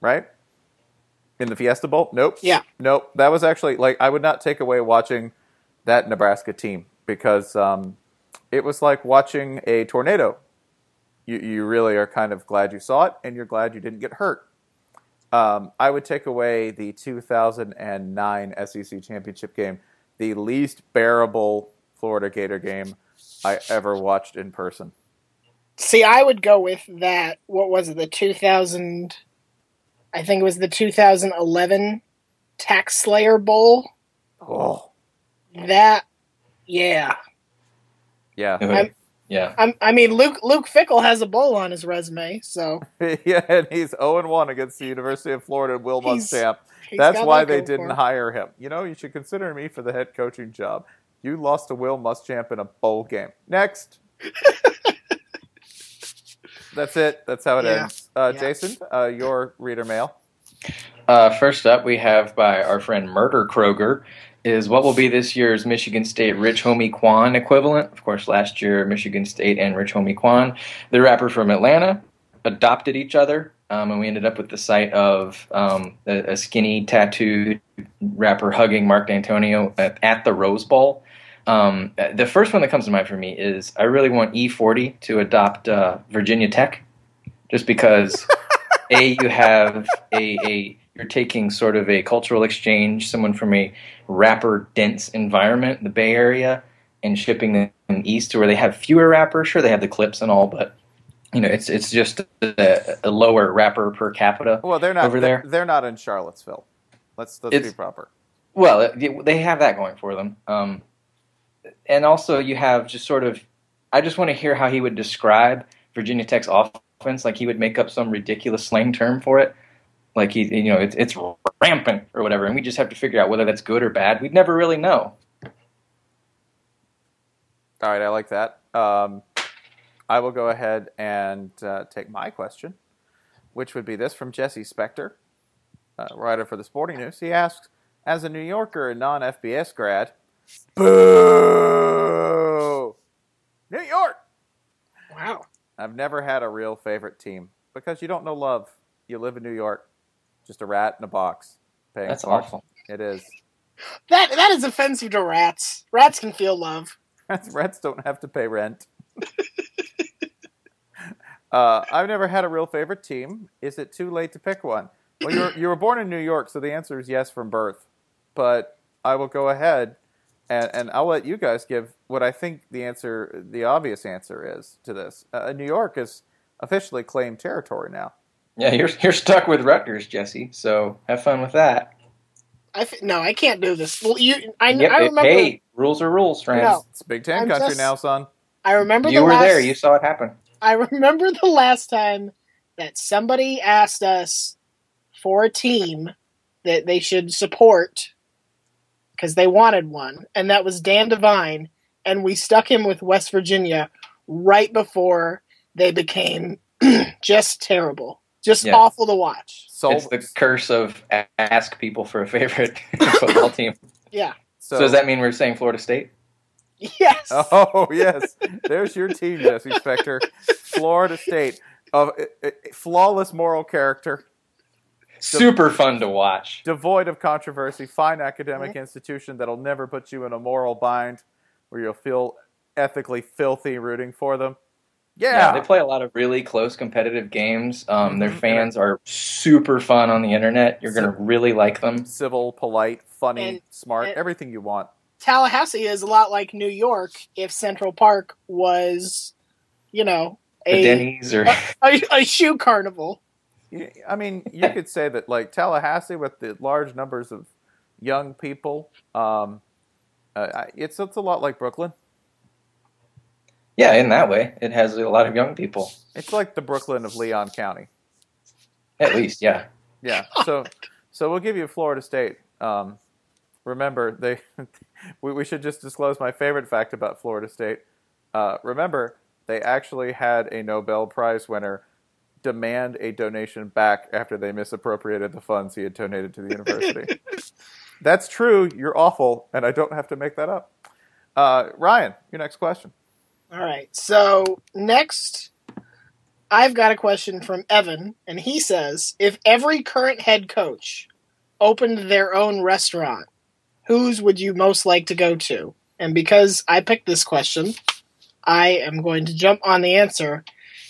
Speaker 1: right? In the Fiesta Bowl? Nope.
Speaker 3: Yeah.
Speaker 1: Nope. That was actually like I would not take away watching that Nebraska team because um, it was like watching a tornado. You you really are kind of glad you saw it, and you're glad you didn't get hurt. Um, I would take away the 2009 SEC championship game, the least bearable Florida Gator game I ever watched in person.
Speaker 3: See, I would go with that. What was it? The 2000. I think it was the 2011 Tax Slayer Bowl.
Speaker 1: Oh,
Speaker 3: That, yeah.
Speaker 1: yeah,
Speaker 3: I'm-
Speaker 2: yeah.
Speaker 3: I'm, I mean, Luke Luke Fickell has a bowl on his resume, so
Speaker 1: yeah. And he's zero and one against the University of Florida and Will
Speaker 3: He's-
Speaker 1: Muschamp.
Speaker 3: he's
Speaker 1: why
Speaker 3: that
Speaker 1: they didn't hire him. You know, you should consider me for the head coaching job. You lost to Will Muschamp in a bowl game. Next. That's it. That's how it
Speaker 3: Yeah.
Speaker 1: ends. Uh,
Speaker 3: Yeah.
Speaker 1: Jason, uh, your reader mail.
Speaker 2: Uh, first up, we have by our friend Murder Kroger is what will be this year's Michigan State Rich Homie Quan equivalent. Of course, last year Michigan State and Rich Homie Quan, the rapper from Atlanta, adopted each other, um, and we ended up with the sight of um, a, a skinny tattooed rapper hugging Mark Dantonio at, at the Rose Bowl. Um, the first one that comes to mind for me is I really want E40 to adopt uh, Virginia Tech, just because a you have a, a you're taking sort of a cultural exchange, someone from a rapper dense environment, the Bay Area, and shipping them east to where they have fewer rappers. Sure, they have the clips and all, but you know it's it's just a, a lower rapper per capita.
Speaker 1: Well, they're not
Speaker 2: over there.
Speaker 1: They're not in Charlottesville. Let's let's be proper.
Speaker 2: Well, they have that going for them. Um, and also, you have just sort of. I just want to hear how he would describe Virginia Tech's offense. Like he would make up some ridiculous slang term for it. Like he, you know, it's it's rampant or whatever, and we just have to figure out whether that's good or bad. We'd never really know.
Speaker 1: All right, I like that. Um, I will go ahead and uh, take my question, which would be this from Jesse Spector, uh, writer for the Sporting News. He asks, as a New Yorker and non-FBS grad, boo, New York.
Speaker 3: wow.
Speaker 1: I've never had a real favorite team because you don't know love. You live in New York, just a rat in a box. Paying
Speaker 2: That's
Speaker 1: for
Speaker 2: awful.
Speaker 1: It is.
Speaker 3: That that is offensive to rats. Rats can feel love.
Speaker 1: Rats, rats don't have to pay rent. uh, I've never had a real favorite team. Is it too late to pick one? Well, you were, you were born in New York, so the answer is yes from birth. But I will go ahead and, and I'll let you guys give what I think the answer, the obvious answer is to this. Uh, New York is officially claimed territory now.
Speaker 2: Yeah, you're you're stuck with Rutgers, Jesse. So have fun with that.
Speaker 3: I f- no, I can't do this. Well, you, I,
Speaker 2: Yep,
Speaker 3: I remember.
Speaker 2: hey, rules are rules, friends.
Speaker 3: No.
Speaker 1: It's Big Ten
Speaker 3: I'm
Speaker 1: country
Speaker 3: just-
Speaker 1: now, son.
Speaker 3: I remember
Speaker 2: you
Speaker 3: the
Speaker 2: were
Speaker 3: last,
Speaker 2: there. You saw it happen.
Speaker 3: I remember the last time that somebody asked us for a team that they should support because they wanted one, and that was Dan Devine, and we stuck him with West Virginia right before they became just terrible, just
Speaker 2: Yeah.
Speaker 3: awful to watch.
Speaker 1: So,
Speaker 2: it's the curse of ask people for a favorite football team.
Speaker 3: Yeah.
Speaker 2: So, does that mean we're saying Florida State?
Speaker 3: Yes.
Speaker 1: Oh yes, there's your team, Jesse Spector, Florida State, of uh, flawless moral character,
Speaker 2: Super fun to watch.
Speaker 1: devoid of controversy, fine academic institution that'll never put you in a moral bind, where you'll feel ethically filthy rooting for them. Yeah,
Speaker 2: they play a lot of really close competitive games. Um, Their
Speaker 1: Mhm.
Speaker 2: fans are super fun on the internet. You're going to really like them.
Speaker 1: civil, polite, funny,
Speaker 3: And-
Speaker 1: smart,
Speaker 3: and-
Speaker 1: everything you want.
Speaker 3: Tallahassee is a lot like New York if Central Park was, you know,
Speaker 2: The
Speaker 3: a,
Speaker 2: Denny's or
Speaker 3: a, a shoe carnival.
Speaker 1: I mean, you could say that like Tallahassee with the large numbers of young people, um, uh, it's it's a lot like Brooklyn.
Speaker 2: Yeah, in that way, it has a lot of young people.
Speaker 1: It's like the Brooklyn of Leon County.
Speaker 2: At least, yeah.
Speaker 1: Yeah. So so we'll give you Florida State. Um, remember they we, we should just disclose my favorite fact about Florida State. Uh, remember they actually had a Nobel Prize winner demand a donation back after they misappropriated the funds he had donated to the university. That's true. You're awful, and I don't have to make that up. Uh, Ryan, your next question.
Speaker 3: All right. So next, I've got a question from Evan, and he says if every current head coach opened their own restaurant, whose would you most like to go to? And because I picked this question, I am going to jump on the answer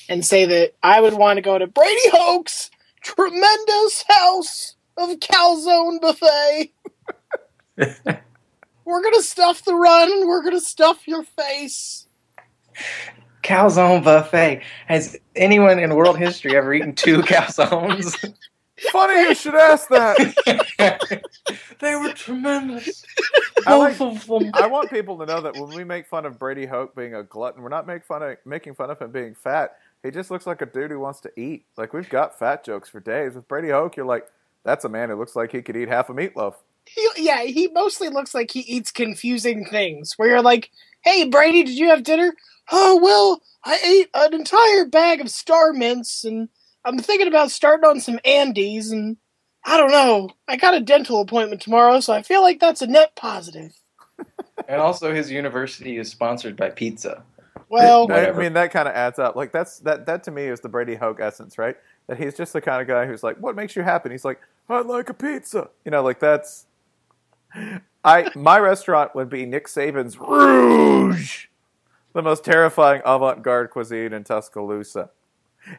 Speaker 3: and say that I would want to go to Brady Hoke's tremendous house of calzone buffet. we're gonna stuff the run, we're gonna stuff your face.
Speaker 2: Calzone buffet. Has anyone in world history ever eaten two calzones?
Speaker 1: Funny you should ask that.
Speaker 2: they were tremendous.
Speaker 1: I, like,
Speaker 2: Both of them.
Speaker 1: I want people to know that when we make fun of Brady Hoke being a glutton, we're not make fun of, making fun of him being fat. He just looks like a dude who wants to eat. Like we've got fat jokes for days. With Brady Hoke, you're like, that's a man who looks like he could eat half a meatloaf.
Speaker 3: He, yeah, he mostly looks like he eats confusing things. Where you're like, "Hey, Brady, did you have dinner?" Oh well, I ate an entire bag of Star Mints, and I'm thinking about starting on some Andes, and I don't know. I got a dental appointment tomorrow, so I feel like that's a net positive.
Speaker 2: And also, his university is sponsored by pizza.
Speaker 3: Well,
Speaker 1: I mean, that kind of adds up. Like that's that that to me is the Brady Hoke essence, right? That he's just the kind of guy who's like, "What makes you happy?" And he's like, "I like a pizza." You know, like that's. I my restaurant would be Nick Saban's Rouge, the most terrifying avant-garde cuisine in Tuscaloosa.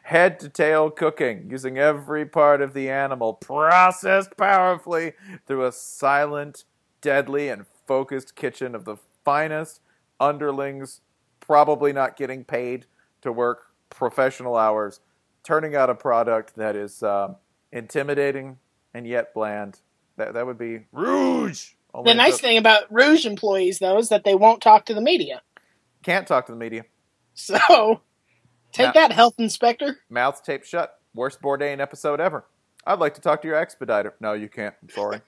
Speaker 1: Head to tail cooking, using every part of the animal, processed powerfully through a silent, deadly, and focused kitchen of the finest underlings, probably not getting paid to work professional hours, turning out a product that is um, intimidating and yet bland. That that would be Rouge. Only
Speaker 3: the nice thing about Rouge employees, though, is that they won't talk to the media.
Speaker 1: Can't talk to the media.
Speaker 3: So, take
Speaker 1: Yeah.
Speaker 3: that, health inspector.
Speaker 1: Mouth taped shut. Worst Bourdain episode ever. I'd like to talk to your expediter. No, you can't. I'm sorry.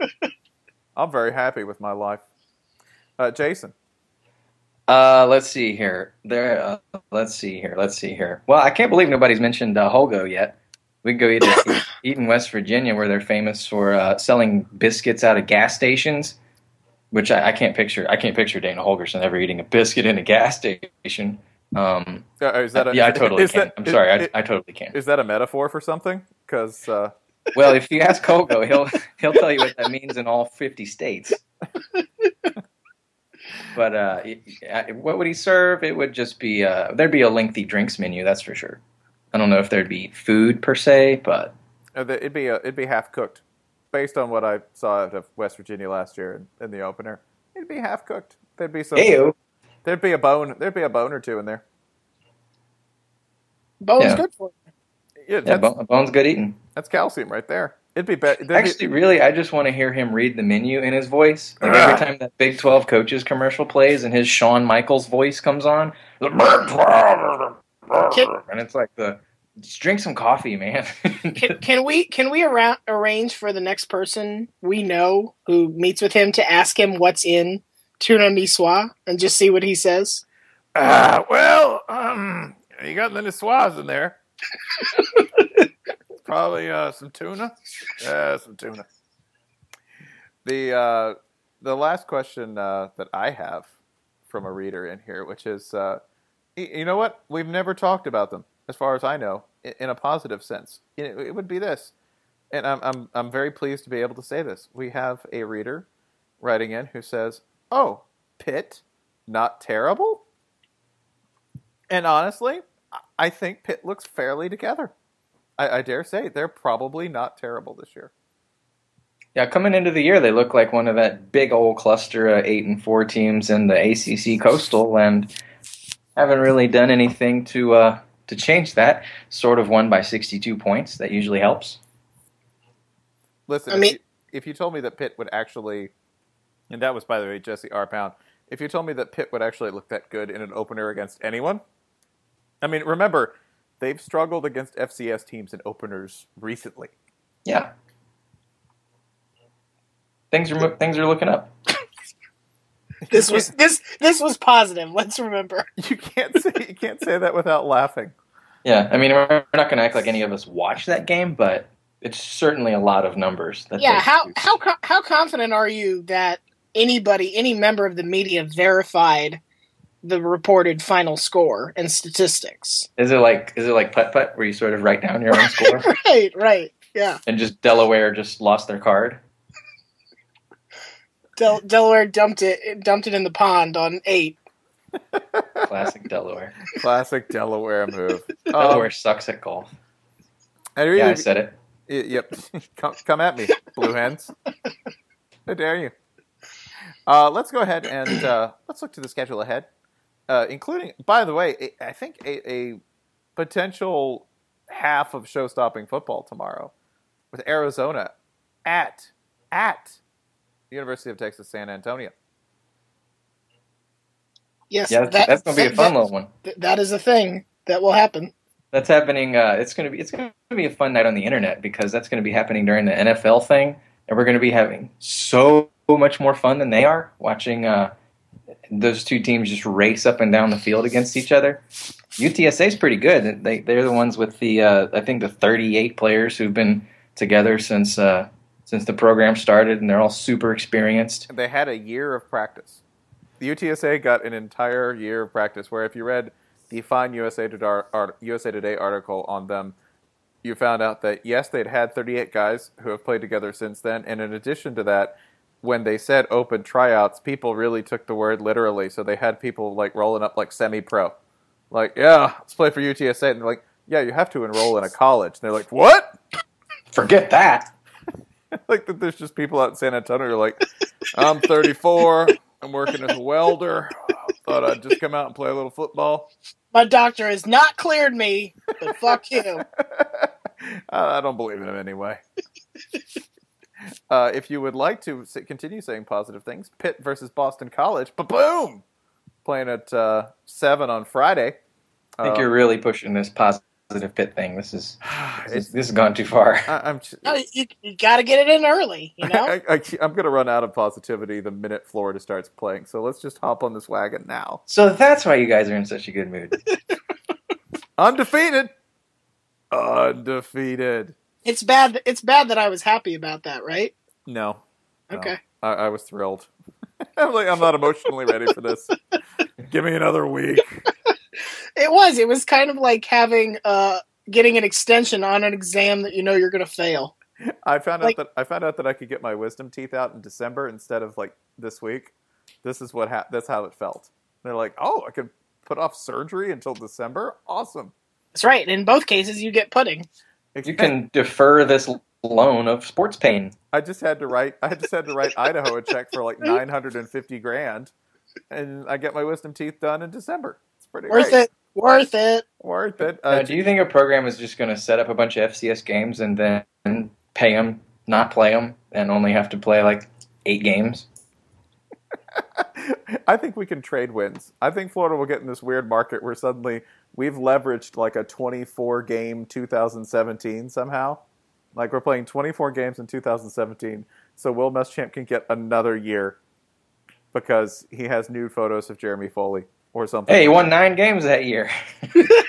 Speaker 1: I'm very happy with my life. Uh, Jason,
Speaker 2: Uh, let's see here. There. Uh, let's see here. Let's see here. Well, I can't believe nobody's mentioned uh, Holgo yet. We can go eat, eat, eat in West Virginia, where they're famous for uh, selling biscuits out of gas stations. Which I, I can't picture. I can't picture Dana Holgorsen ever eating a biscuit in a gas station. Um,
Speaker 1: uh, is that a,
Speaker 2: yeah, I totally can.
Speaker 1: that-
Speaker 2: I'm sorry. I,
Speaker 1: is-
Speaker 2: I totally can.
Speaker 1: Is that a metaphor for something? Because uh,
Speaker 2: Well, if you ask Holgo, he'll he'll tell you what that means in all 50 states. But uh, it- what would he serve? It would just be uh, there'd be a lengthy drinks menu, that's for sure. I don't know if there'd be food per se, but
Speaker 1: uh, it'd be a, it'd be half cooked, based on what I saw out of West Virginia last year in, in the opener. It'd be half cooked. There'd be some.
Speaker 2: Ew.
Speaker 1: There'd be a bone. There'd be a bone or two in there.
Speaker 3: Bone's
Speaker 2: Yeah.
Speaker 3: good for you.
Speaker 1: Yeah,
Speaker 2: yeah,
Speaker 1: that's,
Speaker 2: Bone's good eating.
Speaker 1: that's calcium right there. It'd be better.
Speaker 2: Actually, really, I just want to hear him read the menu in his voice. Like every ah. time that Big 12 coaches commercial plays and his Shawn Michaels voice comes on, and it's like the just drink some coffee, man.
Speaker 3: Can, can we can we arra- arrange for the next person we know who meets with him to ask him what's in tuna niçoise and just see what he says?
Speaker 1: Uh, well, um, you got the niçoise in there. Probably uh, some tuna. Yeah, some tuna. The uh, the last question uh, that I have from a reader in here, which is, uh, you know what? We've never talked about them, as far as I know, in a positive sense. It, would be this, and I'm, I'm I'm very pleased to be able to say this. We have a reader writing in who says, "Oh, Pitt, not terrible." And honestly, I- I think Pitt looks fairly together. I, I dare say they're probably not terrible this year.
Speaker 2: yeah, coming into the year, they look like one of that big old cluster of eight and four teams in the ACC Coastal, and haven't really done anything to uh, to change that. Sort of won by 62 points. That usually helps.
Speaker 1: Listen,
Speaker 3: I
Speaker 1: if,
Speaker 3: mean-
Speaker 1: you, if you told me that Pitt would actually, and that was by the way Jesse R. Pound, if you told me that Pitt would actually look that good in an opener against anyone, I mean, remember they've struggled against FCS teams in openers recently.
Speaker 2: Yeah, things are things are looking up.
Speaker 3: This was this this was positive. Let's remember.
Speaker 1: You can't say you can't say that without laughing.
Speaker 2: Yeah, I mean, we're not going to act like any of us watched that game, but it's certainly a lot of numbers. That
Speaker 3: Yeah, how
Speaker 2: two-
Speaker 3: how how confident are you that anybody, any member of the media, verified the reported final score and statistics?
Speaker 2: is it like is it like putt putt where you sort of write down your own score
Speaker 3: right, right, yeah.
Speaker 2: and just Delaware just lost their card?
Speaker 3: Del- Delaware dumped it dumped it in the pond on eight.
Speaker 2: Classic Delaware.
Speaker 1: Classic Delaware move.
Speaker 2: Delaware
Speaker 1: Um,
Speaker 2: sucks at golf.
Speaker 1: I really,
Speaker 2: Yeah, I said it.
Speaker 1: Y- Yep. come, come at me, blue hens. How dare you? Uh, let's go ahead and uh, let's look to the schedule ahead, uh, including, by the way, a- I think a, a potential half of show-stopping football tomorrow with Arizona at at University of Texas San Antonio.
Speaker 3: Yes,
Speaker 2: Yeah, that's, that's gonna be a fun
Speaker 3: that-
Speaker 2: little one.
Speaker 3: th- that is a thing that will happen.
Speaker 2: That's happening. Uh, it's gonna be it's gonna be a fun night on the internet because that's gonna be happening during the NFL thing, and we're gonna be having so much more fun than they are watching uh, those two teams just race up and down the field against each other. UTSA is pretty good. They they're the ones with the uh, I think the 38 players who've been together since uh, since the program started, and they're all super experienced.
Speaker 1: They had a year of practice. The UTSA got an entire year of practice. Where if you read the fine USA Today, art, USA Today article on them, you found out that yes, they'd had 38 guys who have played together since then, and in addition to that, when they said open tryouts, people really took the word literally. So they had people like rolling up like semi-pro, like yeah, let's play for UTSA, and they're like, yeah, you have to enroll in a college. And they're like, what?
Speaker 2: Forget that.
Speaker 1: like that there's just people out in San Antonio who are like, I'm 34, I'm working as a welder. Thought I'd just come out and play a little football.
Speaker 3: My doctor has not cleared me, but fuck you.
Speaker 1: I I don't believe in him anyway. Uh, if you would like to continue saying positive things, Pitt versus Boston College, ba boom, playing at uh, seven on Friday.
Speaker 2: I think
Speaker 1: Uh,
Speaker 2: you're really pushing this positive pit thing. This is this,
Speaker 1: It's-
Speaker 2: this has gone too far.
Speaker 1: I, I'm j-
Speaker 3: No, you, you got to get it in early, you know?
Speaker 1: I, I, I'm going to run out of positivity the minute Florida starts playing. So let's just hop on this wagon now.
Speaker 2: So that's why you guys are in such a good mood.
Speaker 1: Undefeated, undefeated.
Speaker 3: it's bad. It's bad that I was happy about that, right?
Speaker 1: No, No.
Speaker 3: Okay.
Speaker 1: I, I was thrilled. I'm like, I'm not emotionally ready for this. Give me another week.
Speaker 3: It was. It was kind of like having uh getting an extension on an exam that you know you're going to fail.
Speaker 1: I found
Speaker 3: Like-
Speaker 1: out that I found out that I could get my wisdom teeth out in December instead of like this week. This is what ha- that's how it felt. They're like, oh, I could put off surgery until December. Awesome.
Speaker 3: That's right. In both cases, you get pudding.
Speaker 2: You can defer this loan of sports pain.
Speaker 1: I just had to write. I just had to write Idaho a check for like nine hundred and fifty grand, and I get my wisdom teeth done in December. It's pretty
Speaker 3: Worth
Speaker 1: great.
Speaker 3: it. Worth it.
Speaker 1: Worth it.
Speaker 2: Now,
Speaker 1: Uh,
Speaker 2: do you think a program is just going to set up a bunch of FCS games and then pay them, not play them, and only have to play like eight games?
Speaker 1: I think we can trade wins. I think Florida will get in this weird market where suddenly we've leveraged like a 24 game 2017 somehow. Like we're playing 24 games in 2017, so Will Muschamp can get another year because he has nude photos of Jeremy Foley or something.
Speaker 2: Hey, he won nine games that year.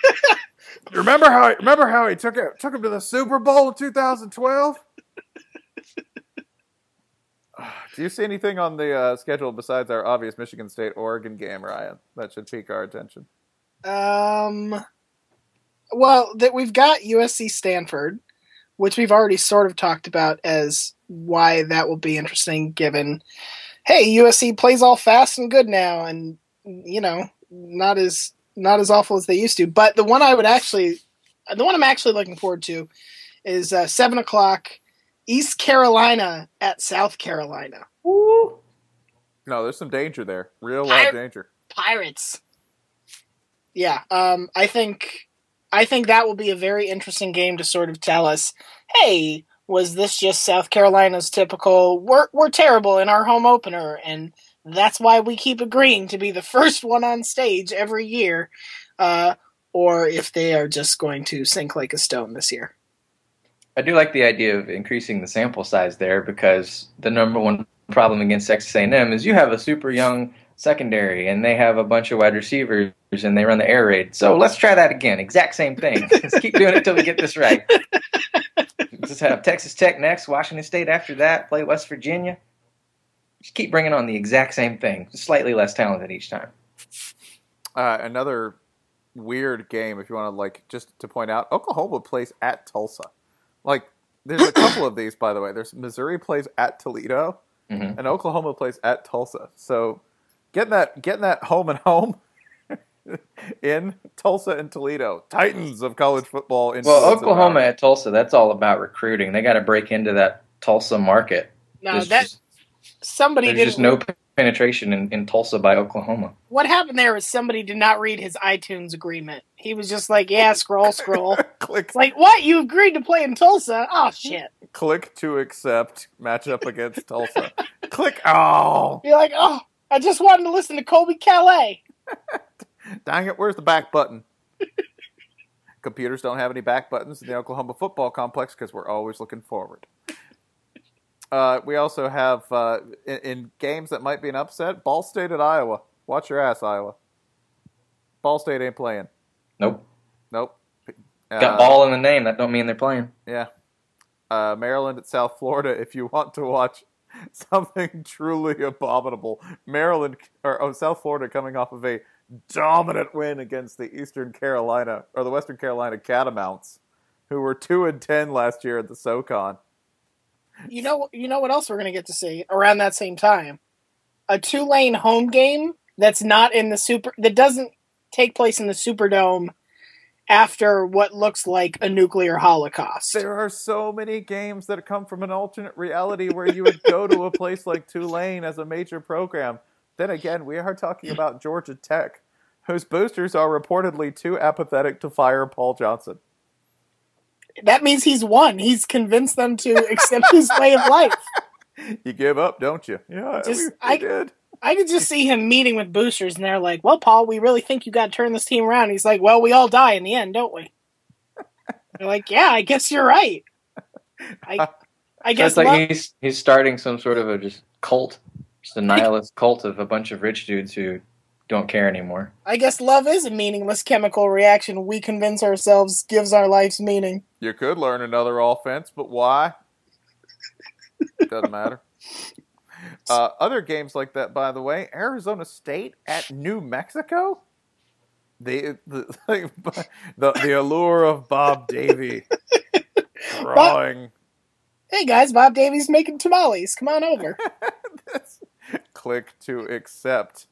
Speaker 1: remember how remember how he took it took him to the Super Bowl in 2012? Do you see anything on the uh, schedule besides our obvious Michigan State Oregon game, Ryan? That should pique our attention.
Speaker 3: Um. Well, that we've got USC Stanford, which we've already sort of talked about as why that will be interesting. Given, hey, USC plays all fast and good now, and you know, not as not as awful as they used to. But the one I would actually, the one I'm actually looking forward to, is uh, seven o'clock, East Carolina at South Carolina.
Speaker 1: No, there's some danger there. Real life danger.
Speaker 3: Pirates. Yeah, um, I think I think that will be a very interesting game to sort of tell us, hey, was this just South Carolina's typical we're we're terrible in our home opener and that's why we keep agreeing to be the first one on stage every year, uh, or if they are just going to sink like a stone this year.
Speaker 2: I do like the idea of increasing the sample size there because the number one problem against Texas A&M is you have a super young secondary and they have a bunch of wide receivers and they run the air raid. So let's try that again. Exact same thing. let's keep doing it until we get this right. Just have Texas Tech next, Washington State after that, play West Virginia. Just keep bringing on the exact same thing, slightly less talented each time.
Speaker 1: Uh, another weird game, if you want to like just to point out, Oklahoma plays at Tulsa. Like, there's a couple of these, by the way. There's Missouri plays at Toledo,
Speaker 2: Mhm.
Speaker 1: and Oklahoma plays at Tulsa. So, getting that getting that home and home in Tulsa and Toledo, titans of college football. In
Speaker 2: Well, Oklahoma at Tulsa, that's all about recruiting. They got to break into that Tulsa market.
Speaker 3: Now
Speaker 2: There's
Speaker 3: that
Speaker 2: just-
Speaker 3: somebody
Speaker 2: There's
Speaker 3: didn't
Speaker 2: just no penetration in, in Tulsa by Oklahoma.
Speaker 3: What happened there is somebody did not read his iTunes agreement. He was just like, "Yeah, scroll, scroll."
Speaker 1: click
Speaker 3: It's like, what? You agreed to play in Tulsa? Oh shit!
Speaker 1: click to accept matchup against Tulsa. click. Oh,
Speaker 3: You're like, oh, I just wanted to listen to Kobe Calais.
Speaker 1: dang it! Where's the back button? Computers don't have any back buttons in the Oklahoma football complex because we're always looking forward. Uh, we also have uh, in, in games that might be an upset. Ball State at Iowa. Watch your ass, Iowa. Ball State ain't playing.
Speaker 2: Nope.
Speaker 1: Nope.
Speaker 2: Got
Speaker 1: Uh,
Speaker 2: ball in the name. That don't mean they're playing.
Speaker 1: Yeah. Uh, Maryland at South Florida. If you want to watch something truly abominable, Maryland or oh, South Florida coming off of a dominant win against the Eastern Carolina or the Western Carolina Catamounts, who were two and ten last year at the SoCon.
Speaker 3: You know, you know what else we're gonna get to see around that same time? A Tulane home game that's not in the super that doesn't take place in the Superdome after what looks like a nuclear holocaust.
Speaker 1: There are so many games that come from an alternate reality where you would go to a place like Tulane as a major program. Then again, we are talking about Georgia Tech, whose boosters are reportedly too apathetic to fire Paul Johnson.
Speaker 3: That means he's won. He's convinced them to accept his way of life.
Speaker 1: You give up, don't you? Yeah,
Speaker 3: Just-
Speaker 1: we, we
Speaker 3: I-
Speaker 1: did.
Speaker 3: I could just see him meeting with boosters, and they're like, "Well, Paul, we really think you got to turn this team around." He's like, "Well, we all die in the end, don't we?" They're like, "Yeah, I guess you're right." I, I
Speaker 2: So
Speaker 3: guess
Speaker 2: it's like
Speaker 3: Love-
Speaker 2: he's he's starting some sort of a just cult, just a nihilist cult of a bunch of rich dudes who don't care anymore.
Speaker 3: I guess love is a meaningless chemical reaction. We convince ourselves gives our lives meaning.
Speaker 1: You could learn another offense, but why? Doesn't matter. Uh, other games like that, by the way, Arizona State at New Mexico. The the the, the allure of Bob Davie drawing.
Speaker 3: Hey guys, Bob Davie's making tamales. Come on over.
Speaker 1: Click to accept.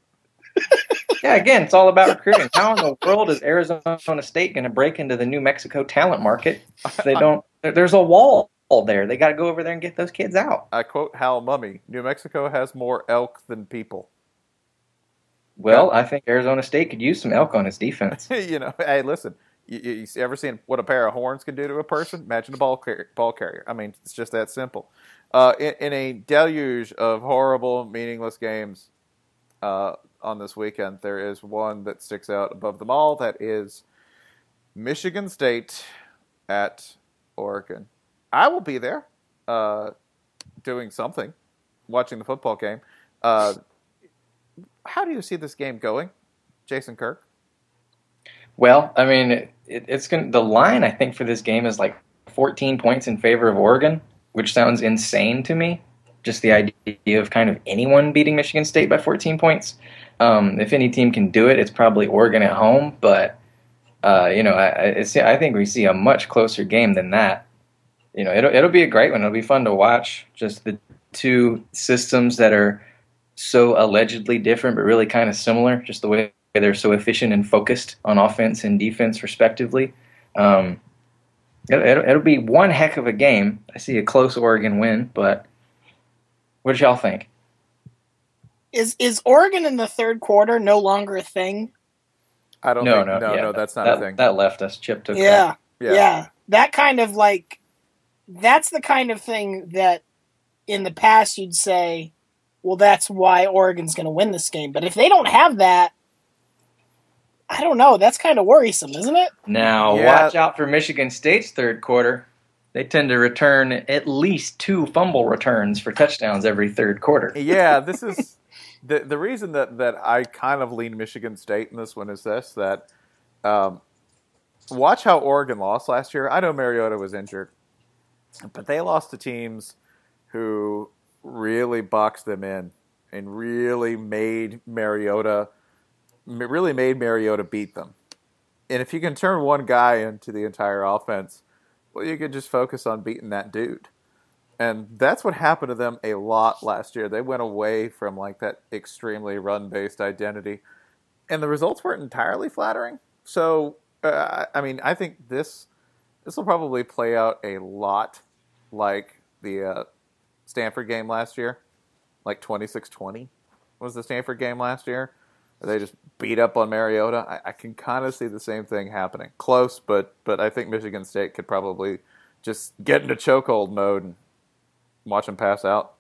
Speaker 2: Yeah, again, it's all about recruiting. How in the world is Arizona State going to break into the New Mexico talent market? If they don't. There's a wall there. They got to go over there and get those kids out.
Speaker 1: I quote Hal Mumme: New Mexico has more elk than people.
Speaker 2: Well, I think Arizona State could use some elk on its defense.
Speaker 1: you know, hey, listen. You, you, ever seen what a pair of horns can do to a person? Imagine a ball carrier. Ball carrier. I mean, it's just that simple. Uh, in, in a deluge of horrible, meaningless games uh, on this weekend, there is one that sticks out above them all. That is Michigan State at Oregon. I will be there, uh, doing something, watching the football game. Uh, how do you see this game going, Jason Kirk?
Speaker 2: Well, I mean, it, it's going. The line I think for this game is like 14 points in favor of Oregon, which sounds insane to me. Just the idea of kind of anyone beating Michigan State by 14 points. Um, if any team can do it, it's probably Oregon at home. But uh, you know, I, I think we see a much closer game than that. You know, it'll it'll be a great one. It'll be fun to watch. Just the two systems that are so allegedly different, but really kind of similar. Just the way they're so efficient and focused on offense and defense, respectively. Um, it, it'll, it'll be one heck of a game. I see a close Oregon win, but what y'all think?
Speaker 3: Is is Oregon in the third quarter no longer a thing?
Speaker 1: I don't
Speaker 2: no,
Speaker 1: think,
Speaker 2: no,
Speaker 1: no,
Speaker 2: yeah,
Speaker 1: no, that's not
Speaker 2: that,
Speaker 1: a thing.
Speaker 2: That left us. Chip took
Speaker 3: Yeah,
Speaker 1: Yeah.
Speaker 3: yeah, That kind of like that's the kind of thing that in the past you'd say, well, that's why Oregon's going to win this game. But if they don't have that, I don't know. That's kind of worrisome, isn't it?
Speaker 2: Now,
Speaker 1: Yeah.
Speaker 2: watch out for Michigan State's third quarter. They tend to return at least two fumble returns for touchdowns every third quarter.
Speaker 1: yeah, this is the the reason that that I kind of lean Michigan State in this one is this that um, watch how Oregon lost last year. I know Mariota was injured, but they lost to teams who really boxed them in and really made Mariota really made Mariota beat them. And if you can turn one guy into the entire offense, well, you could just focus on beating that dude. And that's what happened to them a lot last year. They went away from like that extremely run-based identity, and the results weren't entirely flattering. So, uh, I mean, I think this this will probably play out a lot like the uh, Stanford game last year, like 26-20 was the Stanford game last year. They just beat up on Mariota. I, I can kind of see the same thing happening. Close, but but I think Michigan State could probably just get into chokehold mode and watch them pass out.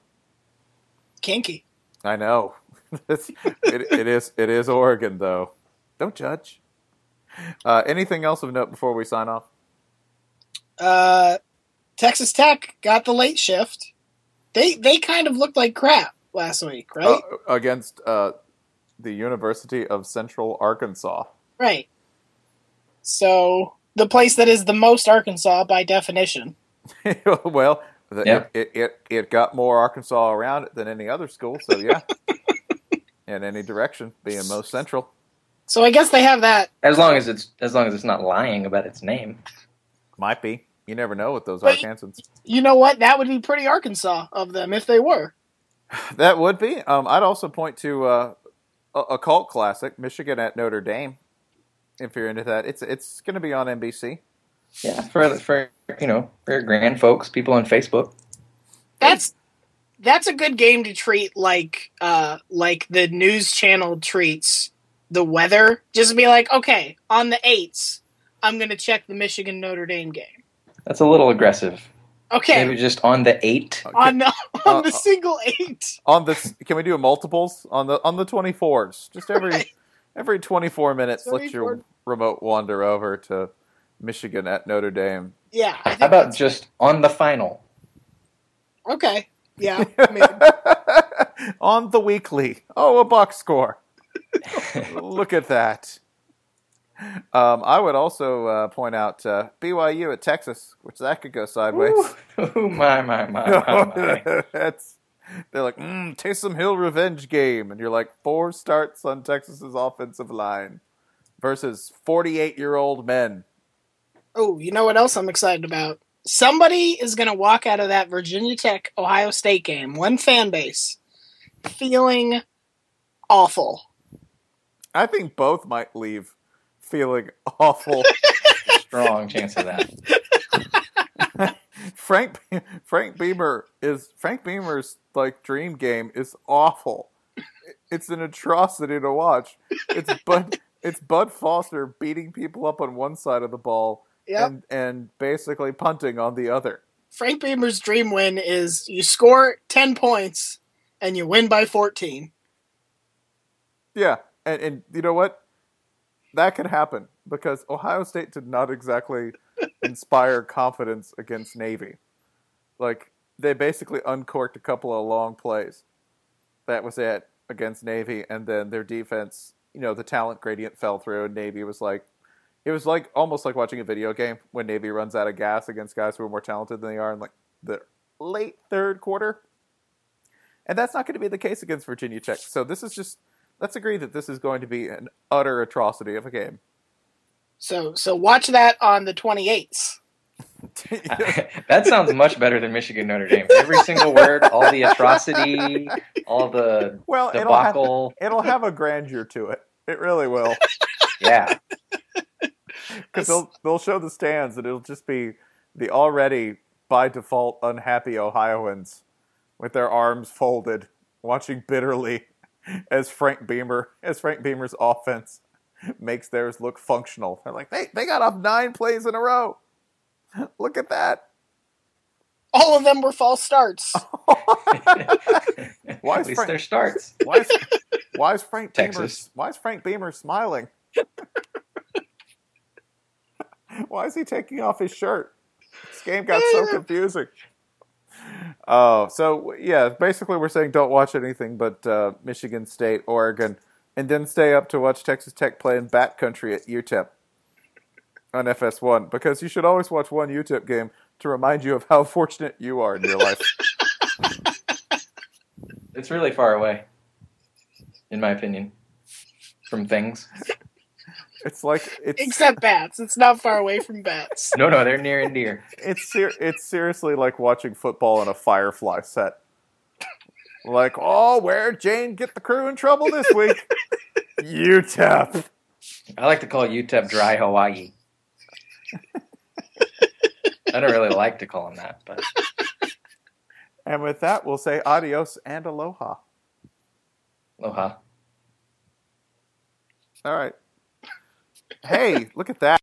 Speaker 3: Kinky.
Speaker 1: I know. It, it is it is Oregon though. Don't judge. Uh, anything else of note before we sign off?
Speaker 3: Uh, Texas Tech got the late shift. They they kind of looked like crap last week, right?
Speaker 1: Uh, against uh, the University of Central Arkansas.
Speaker 3: right. So the place that is the most Arkansas by definition.
Speaker 1: well, the,
Speaker 2: Yeah.
Speaker 1: it, it, it it got more Arkansas around it than any other school. So yeah, in any direction, being most central.
Speaker 3: So I guess they have that.
Speaker 2: As long as it's as long as it's not lying about its name.
Speaker 1: Might be. You never know with those
Speaker 3: But-
Speaker 1: Arkansans.
Speaker 3: You know what? That would be pretty Arkansas of them if they were.
Speaker 1: That would be. Um, I'd also point to uh, a, a cult classic, Michigan at Notre Dame. If you're into that, it's it's going to be on NBC.
Speaker 2: Yeah, for for you know for grand folks, people on Facebook.
Speaker 3: That's that's a good game to treat like uh like the news channel treats the weather. Just be like, okay, on the eights, I'm gonna check the Michigan Notre Dame game.
Speaker 2: That's a little aggressive.
Speaker 3: Okay,
Speaker 2: Maybe just on the eight.
Speaker 3: on the on
Speaker 1: Uh,
Speaker 3: the
Speaker 1: uh,
Speaker 3: single eight.
Speaker 1: On this, can we do multiples on the on the twenty fours? Just every every twenty four minutes, let your remote wander over to Michigan at Notre Dame.
Speaker 3: Yeah.
Speaker 2: How about
Speaker 3: that's-
Speaker 2: just on the final?
Speaker 3: okay? Yeah.
Speaker 1: On the weekly. Oh, a box score. Look at that. Um, I would also uh, point out uh, BYU at Texas, which that could go sideways.
Speaker 2: Ooh, my my my my. my.
Speaker 1: That's they're like mm, Taysom Hill revenge game, and you're like four starts on Texas's offensive line versus 48 year old men.
Speaker 3: oh, you know what else I'm excited about? Somebody is gonna walk out of that Virginia Tech Ohio State game, one fan base, feeling awful.
Speaker 1: I think both might leave feeling awful.
Speaker 2: Strong chance of that.
Speaker 1: Frank Frank Beamer is Frank Beamer's like dream game is awful. It's an atrocity to watch. It's Bud it's Bud Foster beating people up on one side of the ball
Speaker 3: Yep.
Speaker 1: and and basically punting on the other.
Speaker 3: Frank Beamer's dream win is you score 10 points and you win by 14.
Speaker 1: Yeah, and and you know what? That could happen because Ohio State did not exactly inspire confidence against Navy. Like they basically uncorked a couple of long plays. That was it against Navy, and then their defense. You know, the talent gradient fell through, and Navy was like, it was like almost like watching a video game when Navy runs out of gas against guys who are more talented than they are in like the late third quarter. And that's not going to be the case against Virginia Tech. So this is just let's agree that this is going to be an utter atrocity of a game.
Speaker 3: So so watch that on the 28th.
Speaker 2: that sounds much better than Michigan Notre Dame. Every single word, all the atrocity, all the
Speaker 1: well, it'll have,
Speaker 2: debacle.
Speaker 1: it'll have a grandeur to it. It really will.
Speaker 2: Yeah,
Speaker 1: Because they'll they'll show the stands and it'll just be the already by default unhappy Ohioans with their arms folded, watching bitterly as Frank Beamer as Frank Beamer's offense makes theirs look functional. They're like, they they got off nine plays in a row. Look at that.
Speaker 3: All of them were false starts.
Speaker 1: Why
Speaker 2: at
Speaker 1: is
Speaker 2: least
Speaker 1: Frank-
Speaker 2: their starts.
Speaker 1: Why is, why is Frank Beamer why is Frank Beamer smiling? why is he taking off his shirt? This game got so confusing. Oh, so yeah, basically we're saying don't watch anything but uh, Michigan State, Oregon, and then stay up to watch Texas Tech play in Bat Country at UTEP on FS1 because you should always watch one UTEP game to remind you of how fortunate you are in your life.
Speaker 2: It's really far away, in my opinion, from things.
Speaker 1: It's like it's
Speaker 3: Except bats. It's not far away from bats.
Speaker 2: No, no, they're near and dear.
Speaker 1: it's ser- it's seriously like watching football on a Firefly set. Like, oh, where'd Jayne get the crew in trouble this week? UTEP.
Speaker 2: I like to call UTEP dry Hawaii. I don't really like to call them that, but
Speaker 1: And with that, we'll say adios and aloha.
Speaker 2: Aloha.
Speaker 1: All right. Hey, look at that.